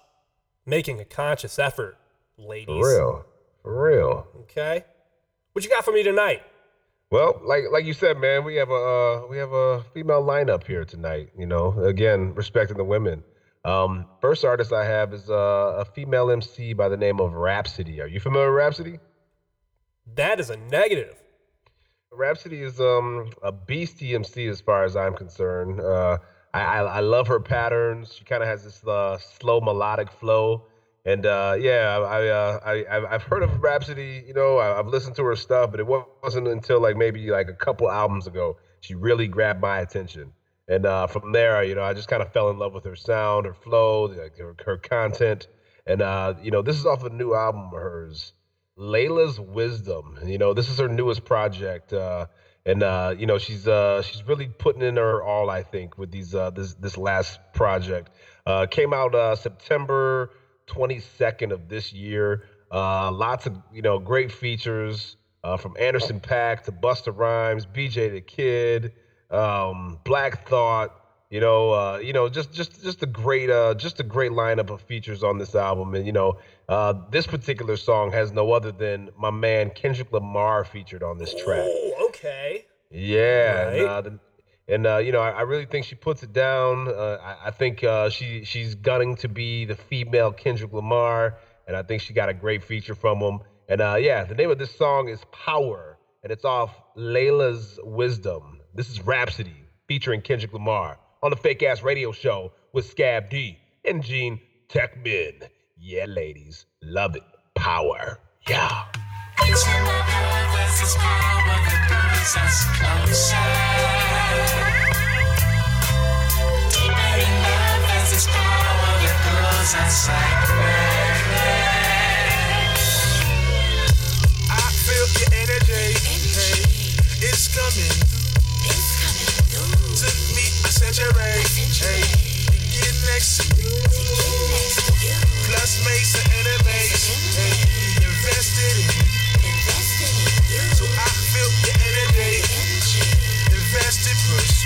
A: making a conscious effort, ladies.
F: for real, for real.
A: Okay. What you got for me tonight?
F: Well, like like you said, man, we have a uh, we have a female lineup here tonight. You know, again, respecting the women. Um, first artist I have is uh, a female MC by the name of Rapsody. Are you familiar with Rapsody?
A: That is a negative.
F: Rapsody is um, a beastie MC as far as I'm concerned. Uh, I, I, I love her patterns. She kind of has this uh, slow melodic flow, and uh, yeah, I, uh, I I've heard of Rapsody. You know, I, have listened to her stuff, but it wasn't until like maybe like a couple albums ago she really grabbed my attention. And uh, from there, you know, I just kind of fell in love with her sound, her flow, like her, her content. And uh, you know, this is off a new album of hers, Laila's Wisdom. You know, this is her newest project. Uh, and uh, you know she's she's really putting in her all. I think with these this this last project came out September 22nd of this year. Uh, lots of you know great features uh, from Anderson .Paak to Busta Rhymes, BJ the Kid, um, Black Thought. You know, uh, you know, just just just a great uh, just a great lineup of features on this album, and you know, uh, this particular song has no other than my man Kendrick Lamar featured on this track.
A: Oh, okay.
F: Yeah,
A: Right.
F: and, uh, the- and uh, you know, I, I really think she puts it down. Uh, I, I think uh, she she's gunning to be the female Kendrick Lamar, and I think she got a great feature from him. And uh, yeah, the name of this song is Power, and it's off Laila's Wisdom. This is Rapsody featuring Kendrick Lamar on the Fake Ass Radio Show with Scav D and Gean Techman. Yeah, ladies, love it. Power. Yeah.
I: I feel your energy. Hey, it's coming. Took me a century. Hey, get next to you. Plus make some enemies. Invested in. So I feel your energy. Invested pursuit.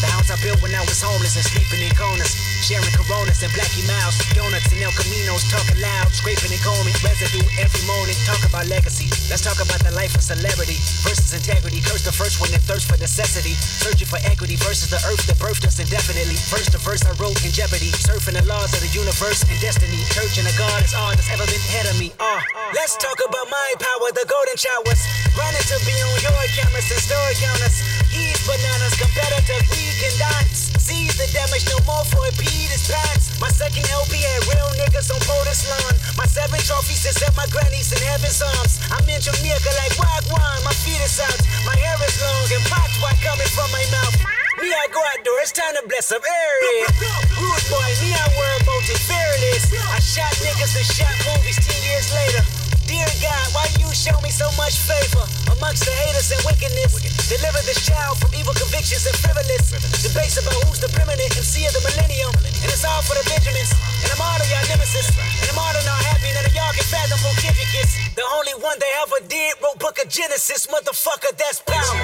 J: The house I built when I
K: was homeless and sleeping in corners. Sharing coronas and blackie miles. Donuts and El Caminos talking loud. Scraping and combing residue every morning. Talk about legacy. Let's talk about the life of celebrity versus integrity. Curse the first one that thirsts for necessity. Searching for equity versus the earth that birthed us indefinitely. First the verse I wrote in jeopardy. Surfing the laws of the universe and destiny. Church and a God is all that's ever been ahead of me. Uh, let's talk about my power, the golden showers. Running to be on your cameras and store counters. He's bananas, competitive, we can dance. Sees the damage, no more for it, beat his pants. My second LP had real niggas on POTUS lawn. My seven trophies is at my granny's in heaven's arms. I'm in Jamaica like Wagwan, my feet is out. My hair is long and popped white coming from my mouth. Me, I go outdoor, it's time to bless up area. Rude boy, me, I worry about it fearless. I shot niggas and shot movies 10 years later. Dear God, why you show me so much favor amongst the haters and wickedness? Deliver this child from evil convictions and frivolous debates about who's the preeminent MC of the millennium. And it's all for the Benjamins. And I'm all of y'all nemesis. And I'm all of not happy none of y'all can fathom pontificates. The only one they ever did wrote Book of Genesis, motherfucker, that's power.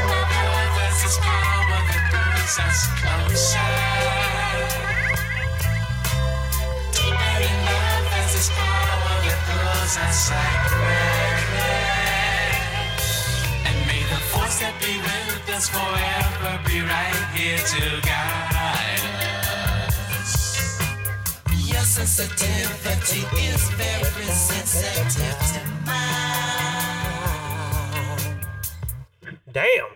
I: And may the force that be with us forever be right here to guide us. Your sensitivity is very sensitive to mine.
A: Damn.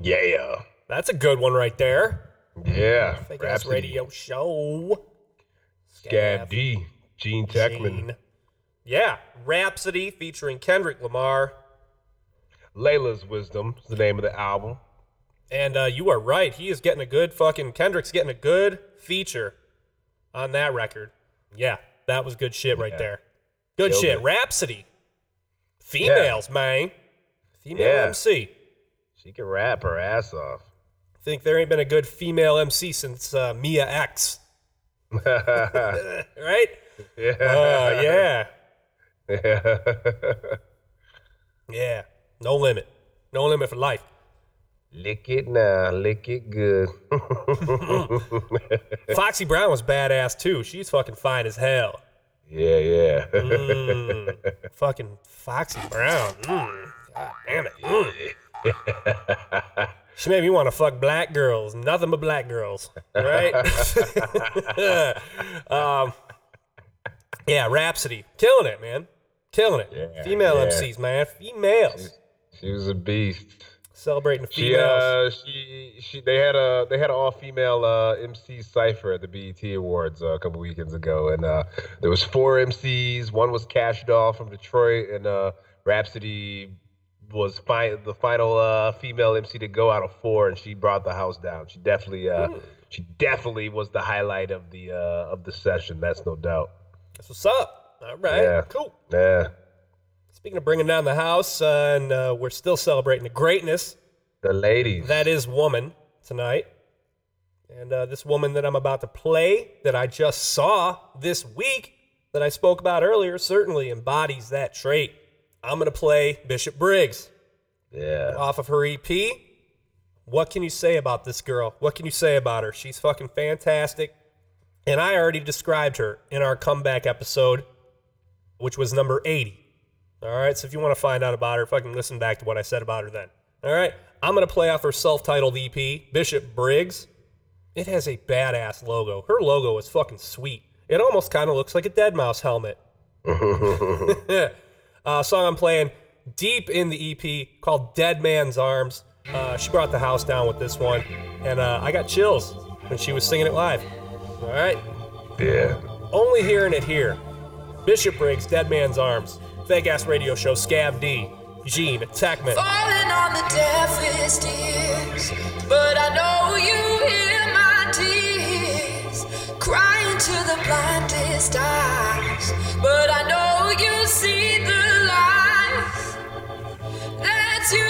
F: Yeah.
A: That's a good one right there.
F: Yeah.
A: Fake ass radio show.
F: Scav D. Gean Techman.
A: Gean. Yeah. Rapsody featuring Kendrick Lamar.
F: Laila's Wisdom is the name of the album.
A: And uh, you are right. He is getting a good fucking Kendrick's getting a good feature on that record. Yeah, that was good shit right
F: Yeah.
A: there. Good shit.
F: it.
A: Rapsody. Females, man. Female
F: Yeah.
A: MC.
F: She can rap her ass off.
A: Think there ain't been a good female MC since uh, Mia X. right?
F: yeah.
A: Oh, yeah.
F: Yeah.
A: Yeah. No limit. No limit for life.
F: lick it now, lick it good.
A: Foxy Brown was badass too. She's fucking fine as hell.
F: yeah, yeah.
A: Mm. fucking Foxy Brown. Mm. God damn it. Mm. She made me want to fuck black girls. Nothing but black girls. Right? um, yeah, Rapsody. Killing it, man. Killing it.
F: Yeah,
A: Female
F: yeah.
A: MCs, man. Females.
F: she was a beast.
A: Celebrating the
F: She
A: females.
F: uh she she they had a they had an all female uh MC cipher at the BET Awards uh, a couple weekends ago and uh there was four MCs one was Kash Doll from Detroit and uh Rapsody was fi- the final uh female MC to go out of four and she brought the house down she definitely uh she definitely was the highlight of the uh of the session that's no doubt
A: That's what's up. All right.
F: Yeah.
A: Cool.
F: yeah
A: Speaking of bringing down the house, uh, and uh, we're still celebrating the greatness
F: the ladies
A: that is woman tonight. And uh, this woman that I'm about to play, that I just saw this week, that I spoke about earlier, certainly embodies that trait. I'm going to play Bishop Briggs
F: yeah
A: off of her EP. What can you say about this girl? What can you say about her? She's fucking fantastic. And I already described her in our comeback episode, which was number 80. All right, so if you want to find out about her, fucking listen back to what I said about her then. All right, I'm going to play off her self titled EP, Bishop Briggs. It has a badass logo. Her logo is fucking sweet. It almost kind of looks like a Deadmau5 helmet. uh, song I'm playing deep in the EP called Dead Man's Arms. Uh, she brought the house down with this one, and uh, I got chills when she was singing it live. All right,
F: yeah
A: only hearing it here. Bishop Briggs, Dead Man's Arms, fake ass radio show, Scav D, Gean, Techman.
L: Falling on the deafest ears, but I know you hear my tears. Crying to the blindest eyes, but I know you see the light. That's you,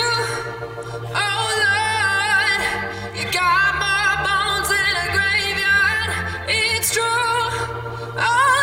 L: oh Lord. You got more bones in a graveyard. It's true, oh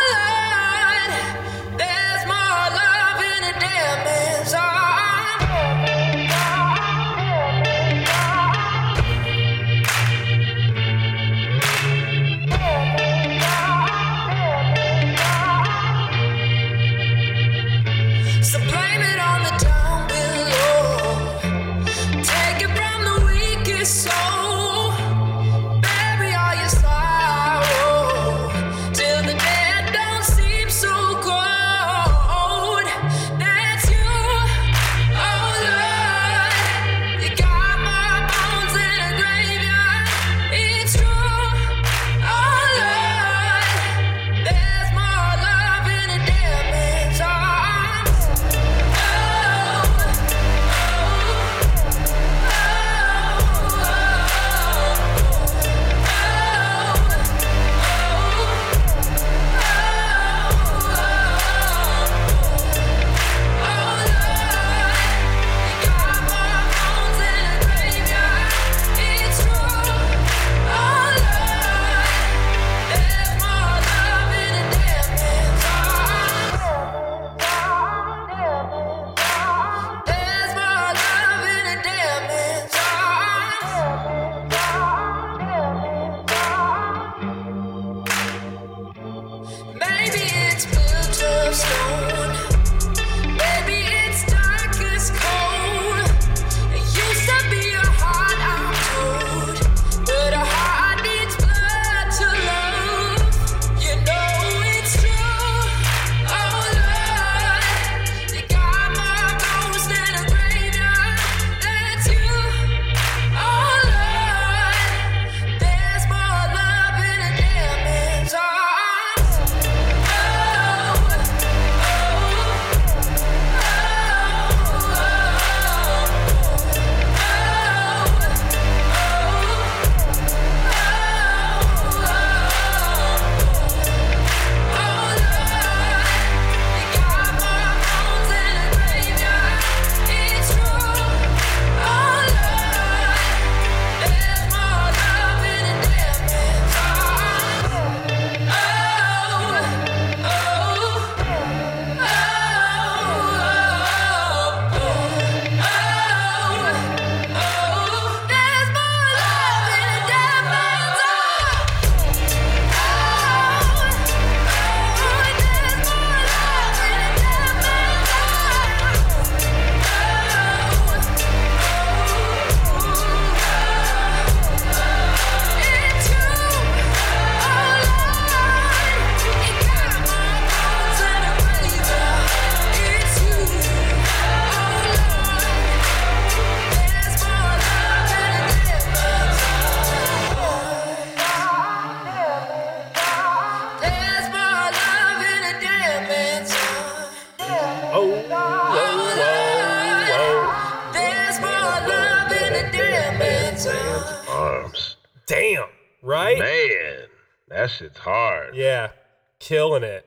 F: hard.
A: Yeah, killing it,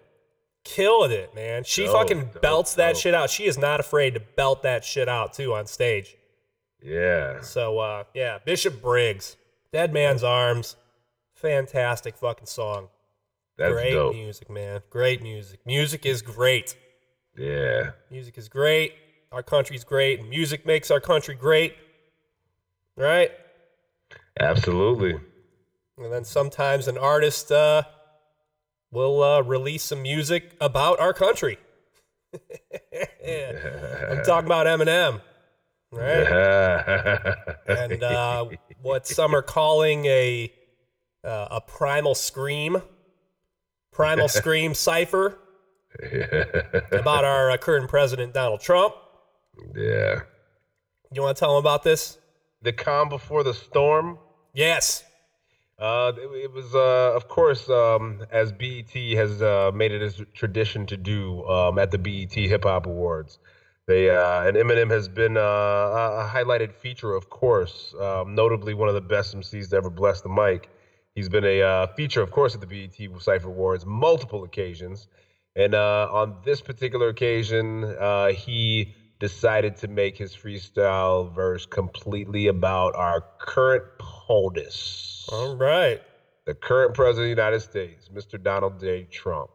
A: killing it, man. She
F: Dope,
A: fucking
F: dope,
A: belts that
F: dope.
A: shit out. She is not afraid to belt that shit out too on stage.
F: Yeah.
A: So uh, yeah, Bishop Briggs, Dead Man's Arms, fantastic fucking song.
F: That's
A: great
F: dope.
A: music, man. Great music. Music is great.
F: Yeah.
A: Music is great. Our country's great. Music makes our country great. Right?
F: Absolutely.
A: And then sometimes an artist uh, will uh, release some music about our country. I'm talking about Eminem, right? and uh, what some are calling a uh, a primal scream, primal scream cipher about our uh, current president Donald Trump.
F: Yeah.
A: You want to tell them about this?
F: The calm before the storm.
A: Yes.
F: Uh, it, was, uh, of course, um, as BET has uh, made it a tradition to do um, at the BET Hip Hop Awards. They uh, and Eminem has been uh, a highlighted feature, of course, um, notably one of the best MCs to ever bless the mic. He's been a uh, feature, of course, at the BET Cipher Awards multiple occasions, and on this particular occasion, he decided to make his freestyle verse completely about our current POTUS
A: All right.
F: the current president of the United States, Mr. Donald J. Trump.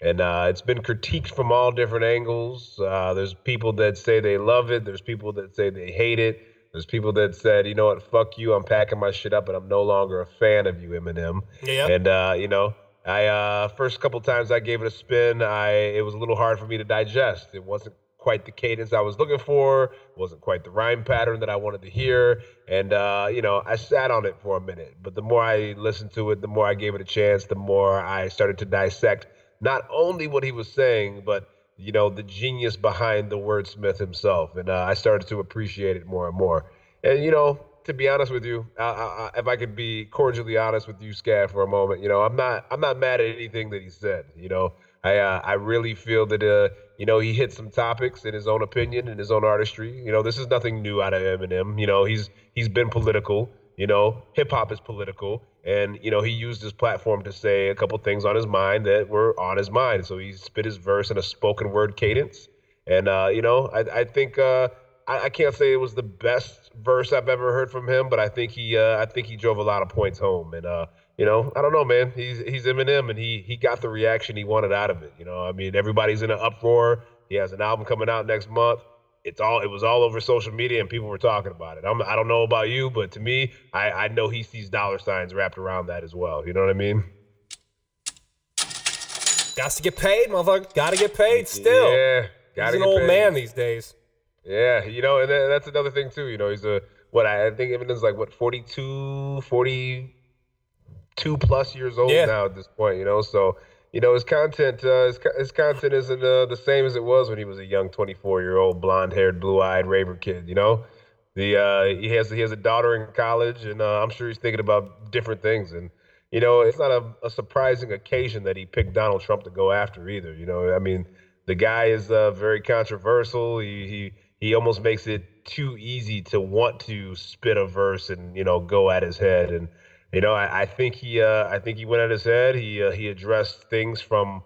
F: And uh, it's been critiqued from all different angles. Uh, there's people that say they love it. There's people that say they hate it. There's people that said, you know what, fuck you. I'm packing my shit up and I'm no longer a fan of you, Eminem.
A: Yeah.
F: And uh, you know, I uh, first couple times I gave it a spin, I it was a little hard for me to digest. It wasn't quite the cadence I was looking for. Wasn't quite the rhyme pattern that I wanted to hear. And uh, you know, I sat on it for a minute. But the more I listened to it, the more I gave it a chance, the more I started to dissect not only what he was saying, but you know, the genius behind the wordsmith himself. And uh, I started to appreciate it more and more. And you know, to be honest with you, I, I, if I could be cordially honest with you, Scav, for a moment, you know, I'm not, I'm not mad at anything that he said. You know, I, uh, I really feel that, uh, you know, he hit some topics in his own opinion and his own artistry. You know, this is nothing new out of Eminem. You know, he's, he's been political. You know, hip hop is political, and you know he used his platform to say a couple things on his mind that were on his mind. So he spit his verse in a spoken word cadence, and uh, you know, I, I think uh, I, I can't say it was the best verse I've ever heard from him, but I think he uh, I think he drove a lot of points home, and uh, you know, I don't know, man. He's he's Eminem, and he he got the reaction he wanted out of it. You know, I mean, everybody's in an uproar. He has an album coming out next month. It's all it was all over social media, and people were talking about it. I'm, I don't know about you, but to me, I, I know he sees dollar signs wrapped around that as well. You know what I mean?
A: Got to get paid, motherfucker. Got to get paid still.
F: Yeah, gotta
A: He's an old
F: paid.
A: man these days.
F: Yeah, you know, and that's another thing too. You know, he's a what I think Eminem's like what 42, 42 plus years old
A: Yeah.
F: now at this point. You know, so you know his content, uh, his, his content isn't uh, the same as it was when he was a young twenty four year old blonde haired, blue eyed raver kid. You know, the uh, he has he has a daughter in college, and uh, I'm sure he's thinking about different things. And you know, it's not a, a surprising occasion that he picked Donald Trump to go after either. You know, I mean, the guy is uh, very controversial. He he he almost makes it too easy to want to spit a verse and you know go at his head. And you know, I, I think he uh, I think he went at his head. He uh, he addressed things from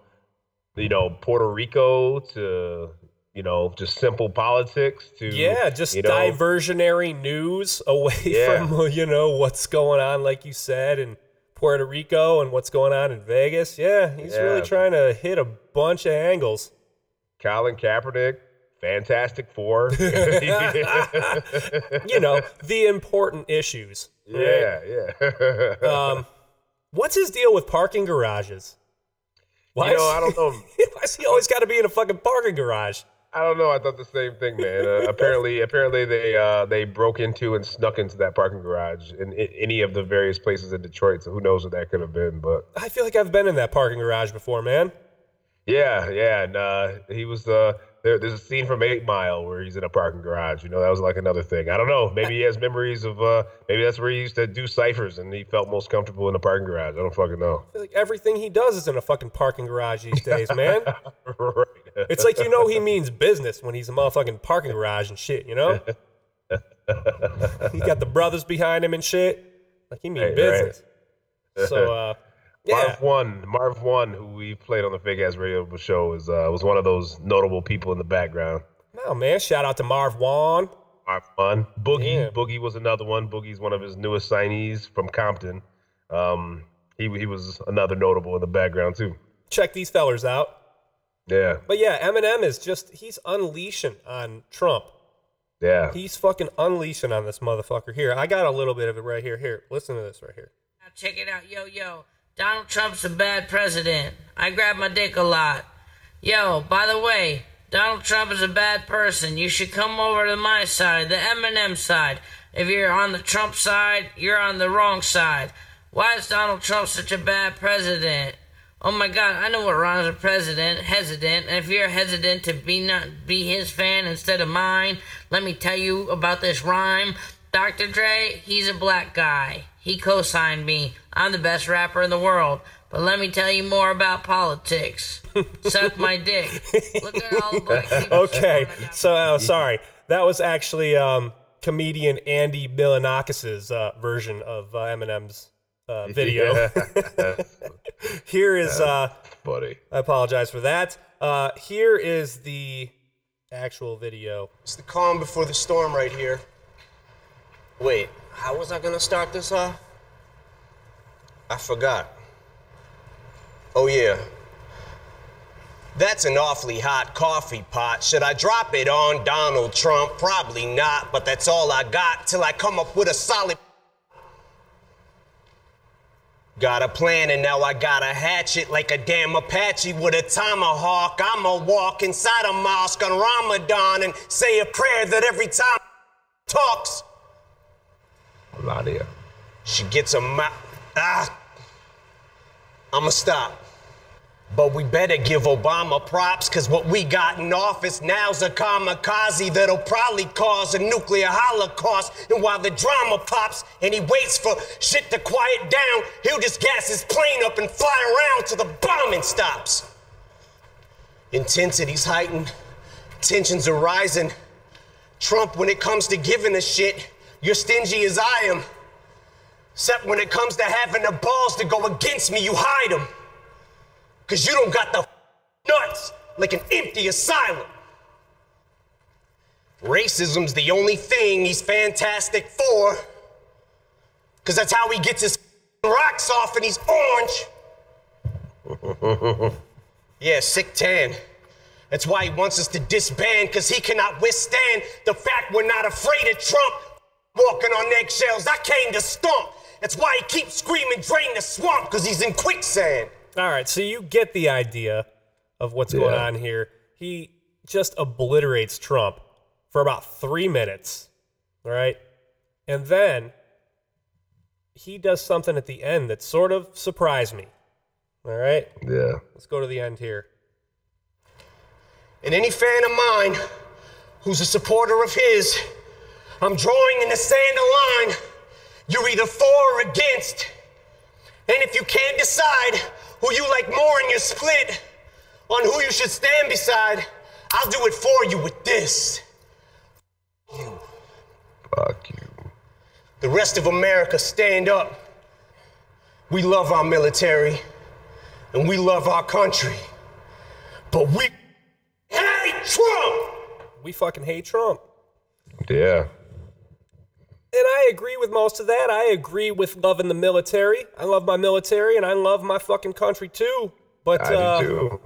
F: you know Puerto Rico to you know just simple politics to
A: Yeah, just
F: you know,
A: diversionary news away
F: Yeah.
A: from you know what's going on, like you said, in Puerto Rico and what's going on in Vegas. Yeah, he's really trying to hit a bunch of angles.
F: Colin Kaepernick, Fantastic Four.
A: you know the important issues.
F: Yeah, yeah.
A: Um, what's his deal with parking garages? Why
F: You know,
A: is-
F: I don't know.
A: Why's he always got to be in a fucking parking garage?
F: I don't know. I thought the same thing, man. Uh, apparently, apparently they uh, they broke into and snuck into that parking garage in, in any of the various places in Detroit. So who knows what that could have been? But
A: I feel like I've been in that parking garage before, man.
F: yeah, yeah. And uh, he was uh, there. There's a scene from Eight Mile where he's in a parking garage. You know, that was like another thing. I don't know. Maybe he has memories of. Uh, maybe that's where he used to do ciphers, and he felt most comfortable in the parking garage. I don't fucking know.
A: I feel like everything he does is in a fucking parking garage these days, man.
F: right.
A: It's like you know he means business when he's a motherfucking parking garage and shit, you know? he got the brothers behind him and shit. Like he mean
F: Right,
A: business.
F: right.
A: So uh, yeah,
F: Marv Won, Marv Won, who we played on the Fake Ass Radio Show, is uh, was one of those notable people in the background.
A: no man, shout out to Marv Won.
F: Marv Won, Boogie,
A: Yeah.
F: Boogie was another one. Boogie's one of his newest signees from Compton. Um, he he was another notable in the background too.
A: Check these fellers out.
F: Yeah,
A: But yeah, Eminem is just he's unleashing on Trump.
F: yeah.
A: He's fucking unleashing on this motherfucker here. I got a little bit of it right here. Here, listen to this right here.
J: Now check it out, yo, yo. Donald Trump's a bad president. I grab my dick a lot. Yo, by the way, Donald Trump is a bad person. You should come over to my side, the Eminem side. If you're on the Trump side, you're on the wrong side. Why is Donald Trump such a bad president? Oh my god, I know what rhymes a president, hesitant, and if you're hesitant to be not be his fan instead of mine, let me tell you about this rhyme. Dr. Dre, he's a black guy. He co-signed me. I'm the best rapper in the world. But let me tell you more about politics. Suck my dick. Look at all the black people.
A: Okay, so uh, sorry, that was actually um, comedian Andy Milonakis's uh, version of uh, Eminem's uh, video. here is, uh,
F: buddy.
A: I apologize for that. Uh, here is the actual video.
M: It's the calm before the storm right here. Wait, how was I gonna start this off? I forgot. Oh, yeah. That's an awfully hot coffee pot. Should I drop it on Donald Trump? Probably not, but that's all I got till I come up with a solid. Got a plan and now I got a hatchet like a damn Apache with a tomahawk. I'ma walk inside a mosque on Ramadan and say a prayer that every time talks,
F: Ladia.
M: she gets a mouth. Ah, I'ma stop. But we better give Obama props, cause what we got in office now's a kamikaze that'll probably cause a nuclear holocaust. And while the drama pops and he waits for shit to quiet down, he'll just gas his plane up and fly around till the bombing stops. Intensity's heightened, tensions are rising. Trump, when it comes to giving a shit, you're stingy as I am. Except when it comes to having the balls to go against me, you hide them. Cause you don't got the nuts like an empty asylum. Racism's the only thing he's fantastic for. Cause that's how he gets his rocks off and he's orange. Yeah, sick tan. That's why he wants us to disband, cause he cannot withstand the fact we're not afraid of Trump walking on eggshells. I came to stomp. That's why he keeps screaming, drain the swamp, cause he's in quicksand.
A: All right, so you get the idea of what's going on here. He just obliterates Trump for about three minutes, all right? And then he does something at the end that sort of surprised me, all right?
F: Yeah.
A: Let's go to the end here.
M: And any fan of mine who's a supporter of his, I'm drawing in the sand a line. You're either for or against. And if you can't decide who you like more in your split on who you should stand beside, I'll do it for you with this.
F: Fuck you.
M: The rest of America, stand up. We love our military and we love our country. But we hate Trump!
A: We fucking hate Trump.
F: Yeah.
A: And I agree with most of that. I agree with loving the military. I love my military and I love my fucking country too. But
F: I
A: uh,
F: do too.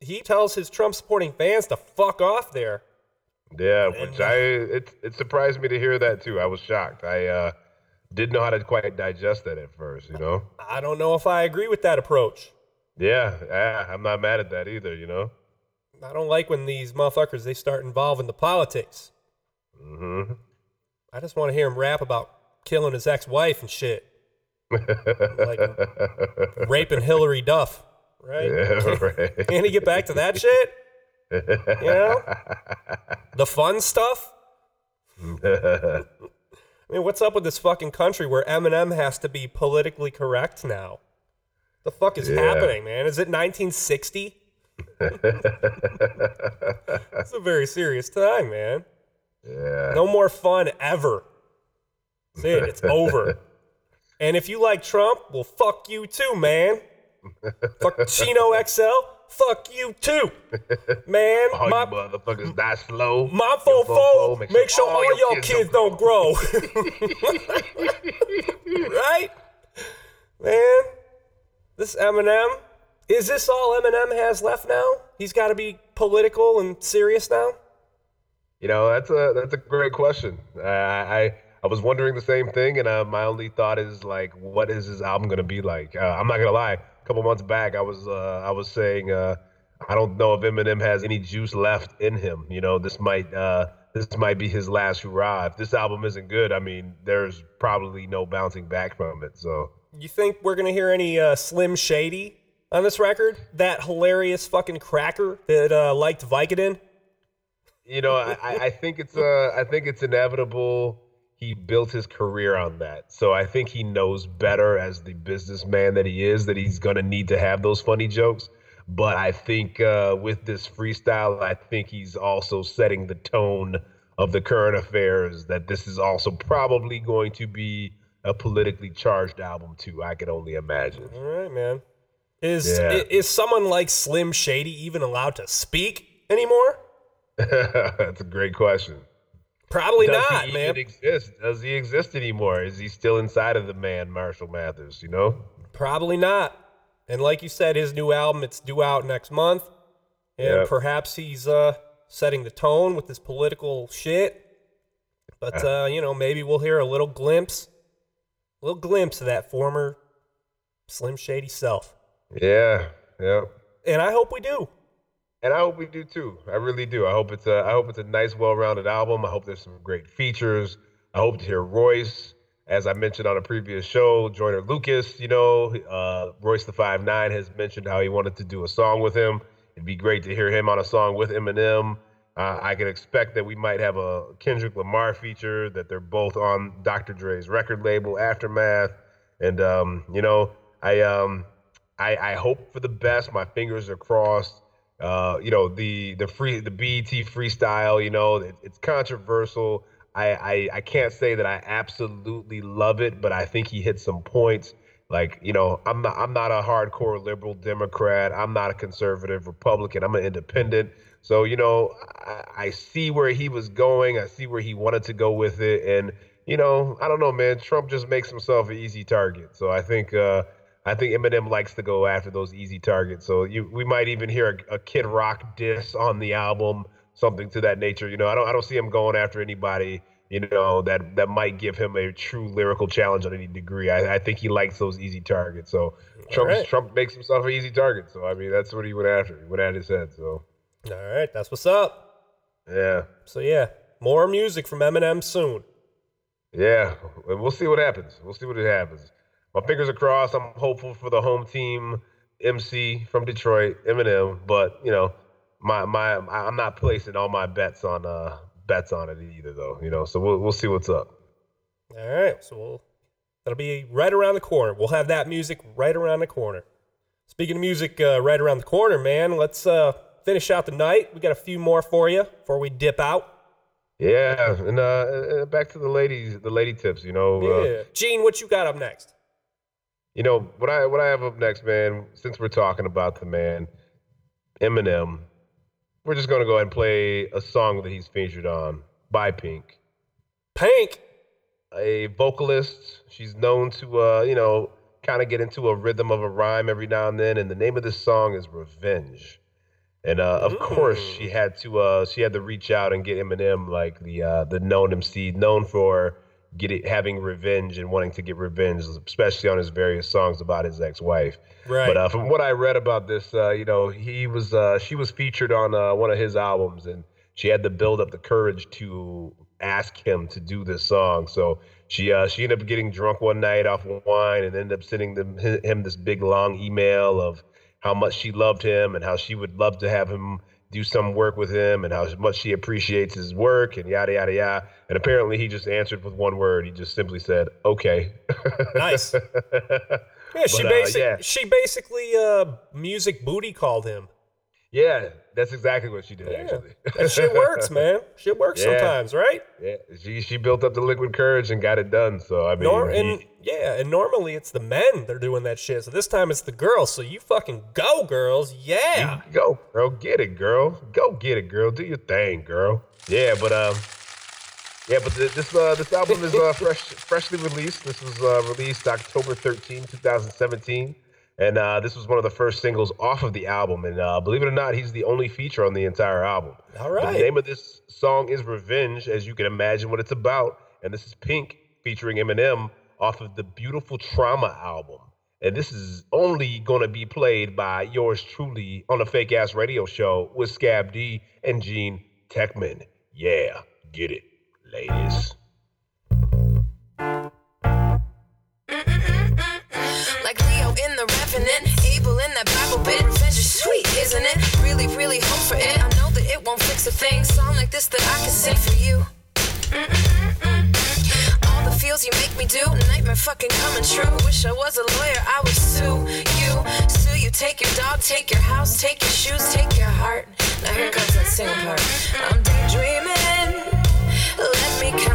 A: he tells his Trump supporting fans to fuck off there.
F: Yeah, which I it it surprised me to hear that too. I was shocked. I uh didn't know how to quite digest that at first, you know?
A: I don't know if I agree with that approach.
F: Yeah, yeah, I'm not mad at that either, you know?
A: I don't like when these motherfuckers they start involving the politics.
F: Mm-hmm.
A: I just want to hear him rap about killing his ex-wife and shit, like raping Hilary Duff, right?
F: Yeah, right.
A: Can he get back to that shit? You know, the fun stuff. I mean, what's up with this fucking country where Eminem has to be politically correct now? The fuck is
F: Yeah.
A: happening, man? Is it 1960? It's a very serious time, man.
F: Yeah.
A: No more fun ever. That's it. It's over. And if you like Trump, well, fuck you too, man. fuck Chino XL, fuck you too, man.
F: All
A: my
F: you motherfuckers die slow.
A: my fofo,
F: fofo,
A: make sure all,
F: your
A: y'all kids, don't grow. right, man. This Eminem. Is this all Eminem has left now? He's got to be political and serious now.
F: You know, that's a that's a great question. I I, I was wondering the same thing, and uh, my only thought is like, what is his album gonna be like? Uh, I'm not gonna lie. A couple months back, I was uh, I was saying uh, I don't know if Eminem has any juice left in him. You know, this might uh, this might be his last hurrah. If this album isn't good, I mean, there's probably no bouncing back from it. So
A: You think we're gonna hear any uh, Slim Shady on this record? That hilarious fucking cracker that uh, liked Vicodin.
F: You know, I, I think it's uh I think it's inevitable. He built his career on that, so I think he knows better as the businessman that he is that he's gonna need to have those funny jokes. But I think uh, with this freestyle, I think he's also setting the tone of the current affairs. That this is also probably going to be a politically charged album too. I could only imagine.
A: All right, man. Is
F: Yeah.
A: is someone like Slim Shady even allowed to speak anymore?
F: That's a great question.
A: Probably
F: Does
A: not,
F: he
A: man.
F: Even exist? Does he exist anymore? Is he still inside of the man, Marshall Mathers? You know?
A: Probably not. And like you said, his new album it's due out next month, and
F: Yep.
A: perhaps he's uh, setting the tone with this political shit. But uh, you know, maybe we'll hear a little glimpse, a little glimpse of that former Slim Shady self.
F: Yeah, yeah.
A: And I hope we do.
F: And I hope we do too. I really do. I hope it's a I hope it's a nice, well-rounded album. I hope there's some great features. I hope to hear Royce, as I mentioned on a previous show, Joyner Lucas. You know, uh, Royce the Five Nine has mentioned how he wanted to do a song with him. It'd be great to hear him on a song with Eminem. Uh, I can expect that we might have a Kendrick Lamar feature. That they're both on Dr. Dre's record label, Aftermath. And um, you know, I um, I, I hope for the best. My fingers are crossed. Uh, you know, the the free the BET freestyle. You know, it, it's controversial. I, I I can't say that I absolutely love it, but I think he hit some points. Like you know, I'm not I'm not a hardcore liberal Democrat. I'm not a conservative Republican. I'm an independent. So you know, I, I see where he was going. I see where he wanted to go with it, and you know, I don't know, man. Trump just makes himself an easy target. So I think uh, I think Eminem likes to go after those easy targets. So you we might even hear a, a Kid Rock diss on the album, something to that nature. You know, I don't I don't see him going after anybody. You know that that might give him a true lyrical challenge on any degree. I, I think he likes those easy targets. So Trump
A: right.
F: Trump makes himself an easy target. So I mean that's what he went after. He went at his head. So
A: All right, that's what's up.
F: yeah.
A: So yeah, more music from Eminem soon.
F: Yeah, and we'll see what happens. We'll see what it happens. My fingers are crossed. I'm hopeful for the home team, MC from Detroit, Eminem. But you know, my my I'm not placing all my bets on uh bets on it either, though. You know, so we'll we'll see what's up.
A: All right, so we'll, that'll be right around the corner. We'll have that music right around the corner. Speaking of music, uh, right around the corner, man. Let's uh, finish out the night. We got a few more for you before we dip out.
F: Yeah, and uh, uh, back to the ladies, the lady tips. You know, uh,
A: Gean, what you got up next?
F: You know what I what I have up next, man. Since we're talking about the man, Eminem, we're just gonna go ahead and play a song that he's featured on by Pink.
A: Pink,
F: a vocalist. She's known to uh, you know kind of get into a rhythm of a rhyme every now and then, and the name of this song is Revenge. And uh, of course, she had to uh, she had to reach out and get Eminem, like the uh, the known MC, known for getting having revenge and wanting to get revenge, especially on his various songs about his ex-wife.
A: Right.
F: But uh, from what I read about this, uh, you know, he was uh, she was featured on uh, one of his albums, and she had to build up the courage to ask him to do this song. So she uh, she ended up getting drunk one night off of wine, and ended up sending them him this big long email of how much she loved him and how she would love to have him do some work with him and how much she appreciates his work and yada yada yada. And apparently he just answered with one word. He just simply said, "Okay."
A: Nice. Yeah, she
F: But, uh, yeah.
A: she basically uh, music booty called him.
F: Yeah, that's exactly what she did. Actually,
A: That shit works, man. Shit works
F: Yeah.
A: sometimes, right?
F: Yeah, she she built up the liquid courage and got it done. So I mean,
A: Nor-
F: he-
A: and yeah, and normally it's the men that are doing that shit. So this time it's the girls. So you fucking go, girls. Yeah.
F: Go, girl. Get it, girl. Go get it, girl. Do your thing, girl. Yeah, but um, yeah, but th- this uh this album is uh fresh freshly released. This was uh released October 13, 2017. And uh, this was one of the first singles off of the album. And uh, believe it or not, he's the only feature on the entire album.
A: All
F: The name of this song is Revenge, as you can imagine what it's about. And this is Pink featuring Eminem off of the Beautiful Trauma album. And this is only going to be played by yours truly on a fake ass radio show with Scav D and Gean Techman. Yeah, get it, ladies.
J: Really, hope for it. I know that it won't fix a thing. Song like this that I can sing for you. All the feels you make me do, nightmare fucking coming true. Wish I was a lawyer, I would sue you. Sue you, take your dog, take your house, take your shoes, take your heart. Now here comes that singing part. I'm daydreaming. Let me count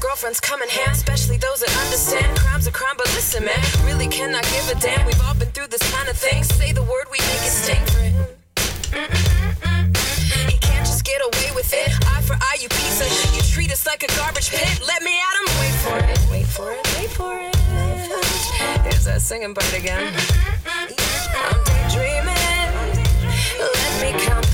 J: girlfriends come in hand, especially those that understand crimes are crime. But listen, man, really cannot give a damn. We've all been through this kind of thing. Say the word, we make it sting for. He can't just get away with it. Eye for eye, you piece of. You treat us like a garbage pit. Let me at him. Wait for it. Wait for it. Wait for it. Here's that singing part again. I'm daydreaming. Let me count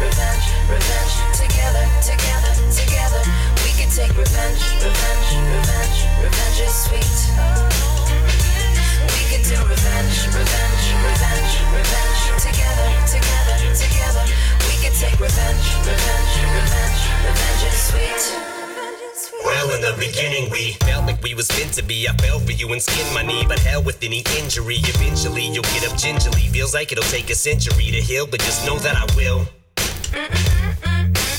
J: revenge, revenge. Together, together, together. We could take revenge, revenge, revenge. Revenge is sweet. We could do revenge, revenge, revenge, revenge. Together, together, together. We could take revenge, revenge, revenge. Revenge is sweet.
K: Well, in the beginning, we felt like we was meant to be. I fell for you and skinned my knee, but hell with any injury. Eventually, you'll get up gingerly. Feels like it'll take a century to heal, but just know that I will.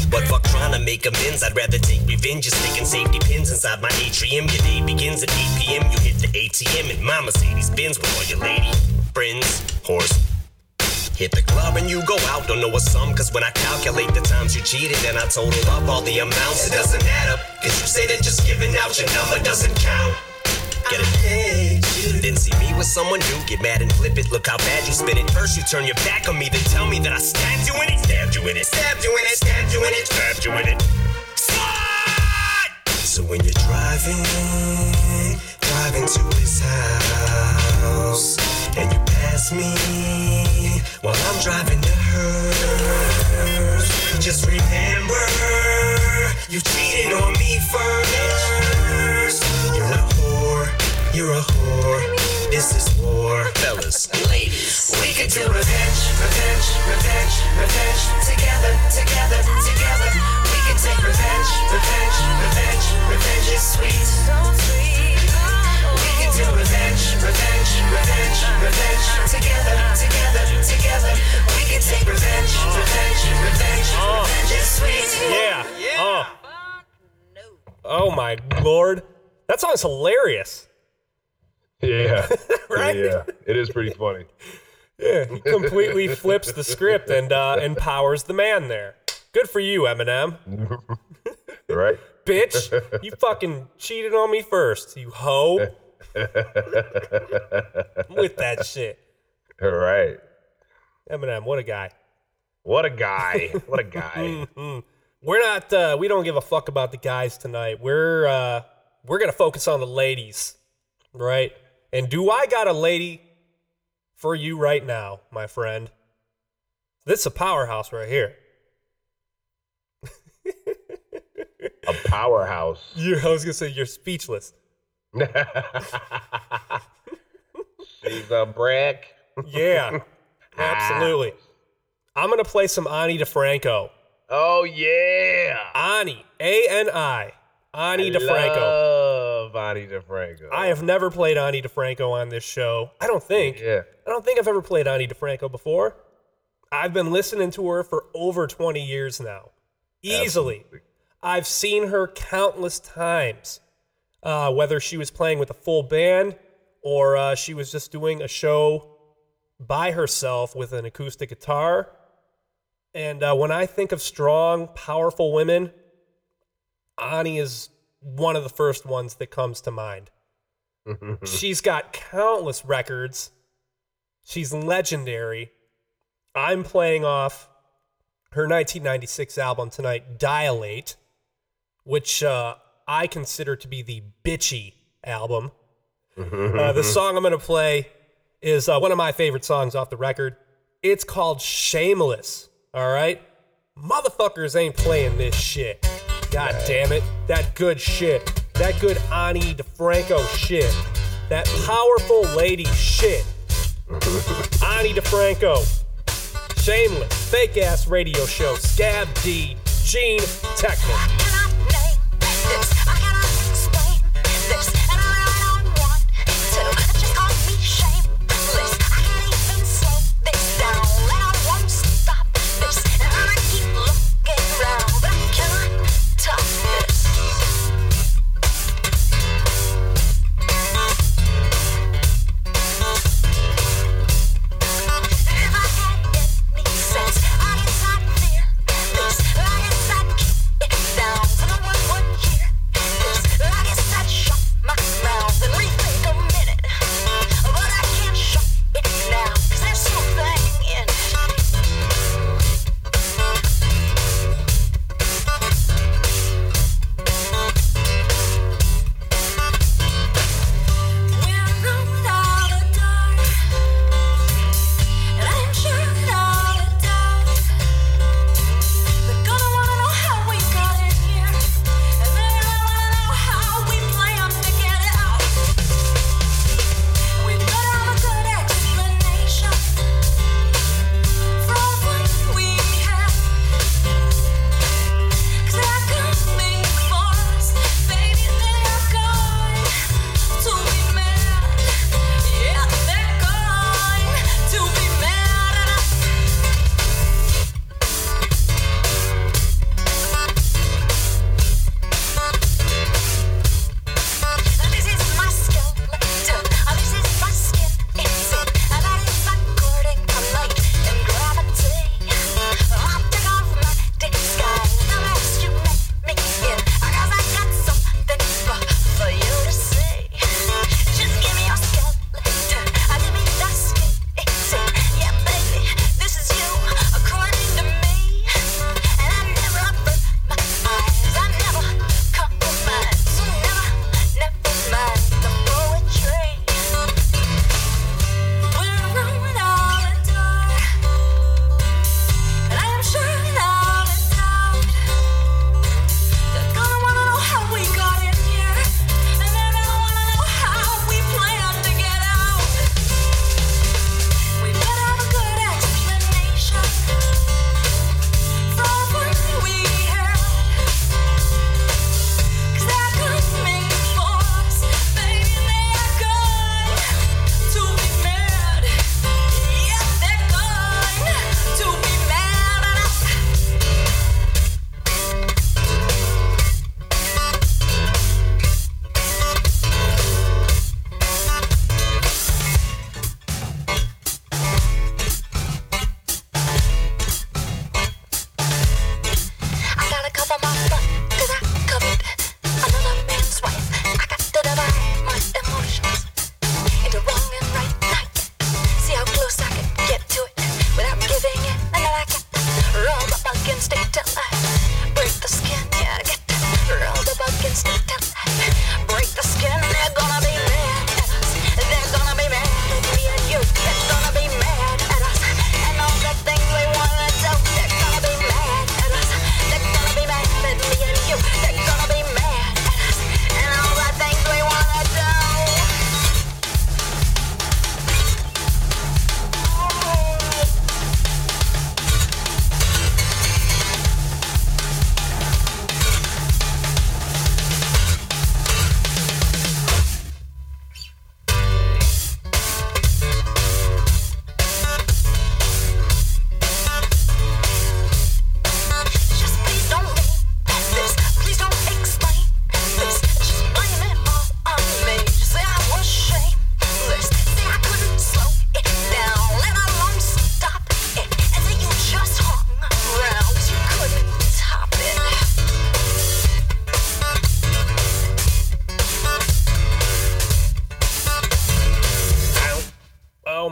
K: But fuck trying to make amends, I'd rather take revenge. Just sticking safety pins inside my atrium. Your day begins at 8 p.m. You hit the ATM in my Mercedes Benz with all your lady friends, horse. Hit the club and you go out, don't know a sum. Cause when I calculate the times you cheated and I total up all the amounts, it doesn't add up. Cause you say that just giving out your number doesn't count. Get it? Then see me with someone new, get mad and flip it. Look how bad you spin it. First you turn your back on me, then tell me that I stabbed you in it. Stabbed you in it, stabbed you in it, stabbed you in it, stabbed you in it. So when you're driving, driving to his house, and you pass me while I'm driving to hers, just remember you cheated on me first. You're a whore, you're a whore. This is war, fellas, ladies.
J: We could do revenge, revenge, revenge, revenge. Together, together, together. We could take revenge, revenge, revenge. Revenge is sweet. We could do revenge, revenge, revenge, revenge. Together, together, together. We could take revenge, revenge, revenge. Revenge is sweet.
A: Yeah. Oh. Oh my lord. That song's hilarious.
F: Yeah.
A: Right?
F: Yeah. It is pretty funny.
A: Yeah, he completely flips the script and uh, empowers the man there. Good for you, Eminem.
F: right?
A: Bitch, you fucking cheated on me first, you hoe. With that shit.
F: All right.
A: Eminem, what a guy.
F: What a guy. What a guy.
A: We're not. Uh, we don't give a fuck about the guys tonight. We're uh, we're gonna focus on the ladies, right? And do I got a lady for you right now, my friend? This is a powerhouse right here.
F: a powerhouse.
A: You, I was gonna say you're speechless.
F: She's a brick.
A: Yeah, ah. absolutely. I'm gonna play some Ani DiFranco.
F: Oh yeah,
A: Ani A N I Ani
F: I
A: DiFranco.
F: Love Ani DiFranco.
A: I have never played Ani DiFranco on this show. I don't think.
F: Yeah.
A: I don't think I've ever played Ani DiFranco before. I've been listening to her for over 20 years now. Easily.
F: Absolutely.
A: I've seen her countless times, uh, whether she was playing with a full band or uh, she was just doing a show by herself with an acoustic guitar. And uh, when I think of strong, powerful women, Ani is one of the first ones that comes to mind. She's got countless records. She's legendary. I'm playing off her 1996 album tonight, Dilate, which uh, I consider to be the bitchy album. Uh, the song I'm going to play is uh, one of my favorite songs off the record. It's called Shameless. All right? Motherfuckers ain't playing this shit. God damn it. That good shit. That good Ani DiFranco shit. That powerful lady shit. Ani DiFranco. Shameless. Fake ass radio show. Scav D. Gean Techman.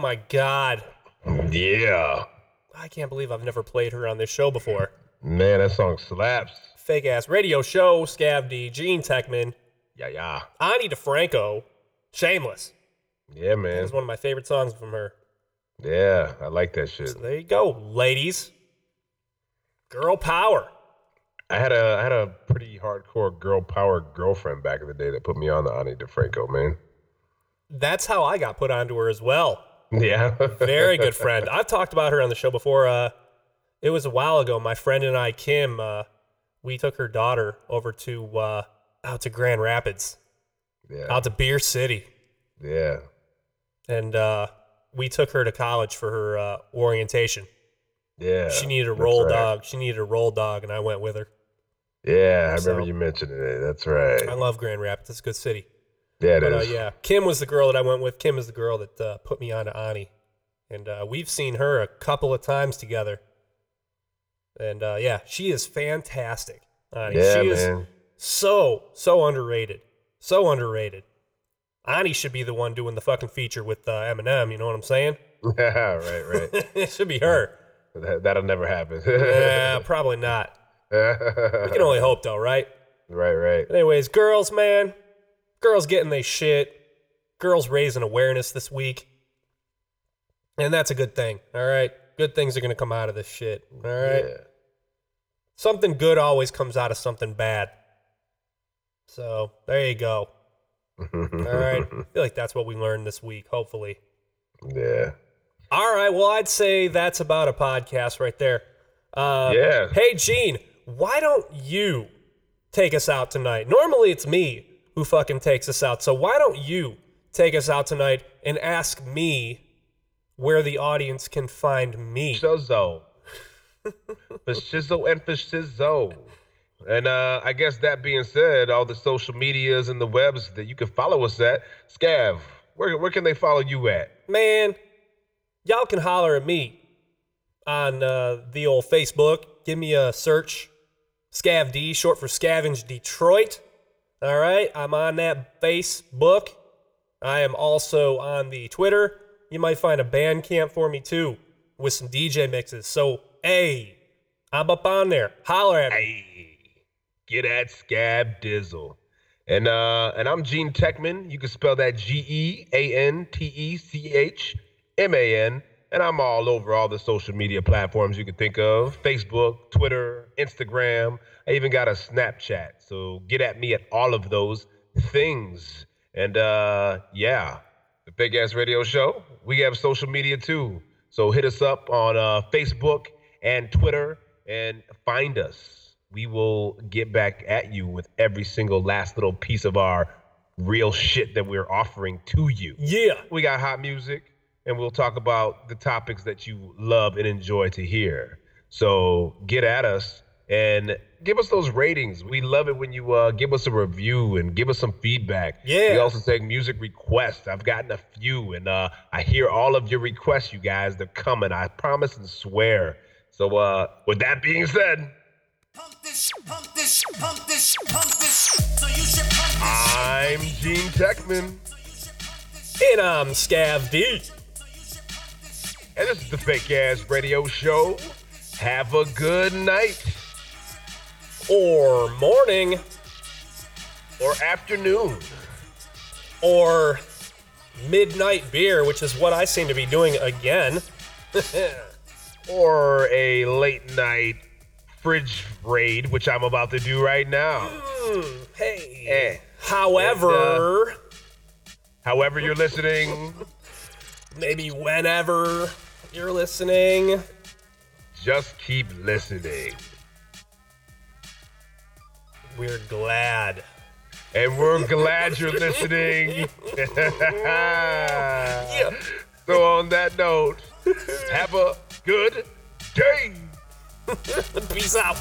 A: My god.
F: Yeah.
A: I can't believe I've never played her on this show before.
F: Man, that song slaps.
A: Fake ass radio show, Scav D, Gean Techman,
F: Yeah, yeah.
A: Ani DiFranco, Shameless.
F: Yeah, man.
A: It's one of my favorite songs from her.
F: Yeah, I like that shit.
A: So there you go, ladies. Girl power.
F: I had a I had a pretty hardcore girl power girlfriend back in the day that put me on the Ani DiFranco, man.
A: That's how I got put onto her as well.
F: Yeah.
A: Very good friend. I've talked about her on the show before. Uh, it was a while ago. My friend and I, Kim, uh, we took her daughter over to uh, out to Grand Rapids,
F: Yeah.
A: out to Beer City,
F: Yeah.
A: and uh, we took her to college for her uh, orientation.
F: Yeah.
A: she needed a roll
F: right.
A: dog. She needed a roll dog, and I went with her.
F: Yeah, I remember you mentioning it. That's right.
A: I love Grand Rapids. It's a good city.
F: Yeah, it
A: but,
F: is.
A: Uh, yeah, Kim was the girl that I went with. Kim is the girl that uh, put me on to Ani, and uh, we've seen her a couple of times together. And uh, yeah, she is fantastic. Ani.
F: Yeah,
A: she is
F: man.
A: so so underrated, so underrated. Ani should be the one doing the fucking feature with uh, Eminem. You know what I'm saying?
F: Yeah, right, right.
A: it should be her.
F: That, that'll never happen.
A: yeah, probably not. We can only hope, though, right?
F: Right, right.
A: But anyways, girls, man, girls getting they shit. Girls raising awareness this week, and that's a good thing. All right, good things are gonna come out of this shit. All right,
F: Yeah.
A: something good always comes out of something bad. So there you go. All right, I feel like that's what we learned this week. Hopefully.
F: Yeah.
A: All right. Well, I'd say that's about a podcast right there. Uh,
F: Yeah.
A: Hey, Gean, why don't you take us out tonight? Normally, it's me who fucking takes us out. So why don't you take us out tonight and ask me where the audience can find me?
F: Shizzo. for Shizzo and for Shizzo. And uh, I guess that being said, all the social medias and the webs that you can follow us at, Scav, where, where can they follow you at?
A: Man, y'all can holler at me on uh, the old Facebook. Give me a search, Scav D, short for Scavenge Detroit. All right, I'm on that Facebook. I am also on the Twitter. You might find a Bandcamp for me too with some DJ mixes. So, hey, I'm up on there. Holler at me.
F: Get at Scav Dizzle. And uh, and I'm Gean Techman. You can spell that G E A N T E C H M A N. And I'm all over all the social media platforms you can think of Facebook, Twitter, Instagram. I even got a Snapchat. So get at me at all of those things. And uh, yeah, the Big Ass Radio Show, we have social media too. So hit us up on uh, Facebook and Twitter and find us. We will get back at you with every single last little piece of our real shit that we're offering to you.
A: Yeah.
F: We got hot music and we'll talk about the topics that you love and enjoy to hear. So get at us and give us those ratings. We love it when you uh, give us a review and give us some feedback.
A: Yeah.
F: We also take music requests. I've gotten a few and uh, I hear all of your requests, you guys. They're coming. I promise and swear. So uh, with that being said,
I: Pump this, pump this, pump this. So you should pump this.
F: I'm Gean Techman.
A: And I'm Scav D.
F: And this is the Fake Ass Radio Show. Have a good night.
A: Or morning.
F: Or afternoon.
A: Or midnight beer, which is what I seem to be doing again.
F: or a late night fridge raid, which I'm about to do right now.
A: hey.
F: Eh.
A: However,
F: And, uh, however you're listening,
A: maybe whenever you're listening,
F: just keep listening.
A: we're glad.
F: And we're glad you're listening.
A: Yeah.
F: So on that note, have a good day.
A: Peace out.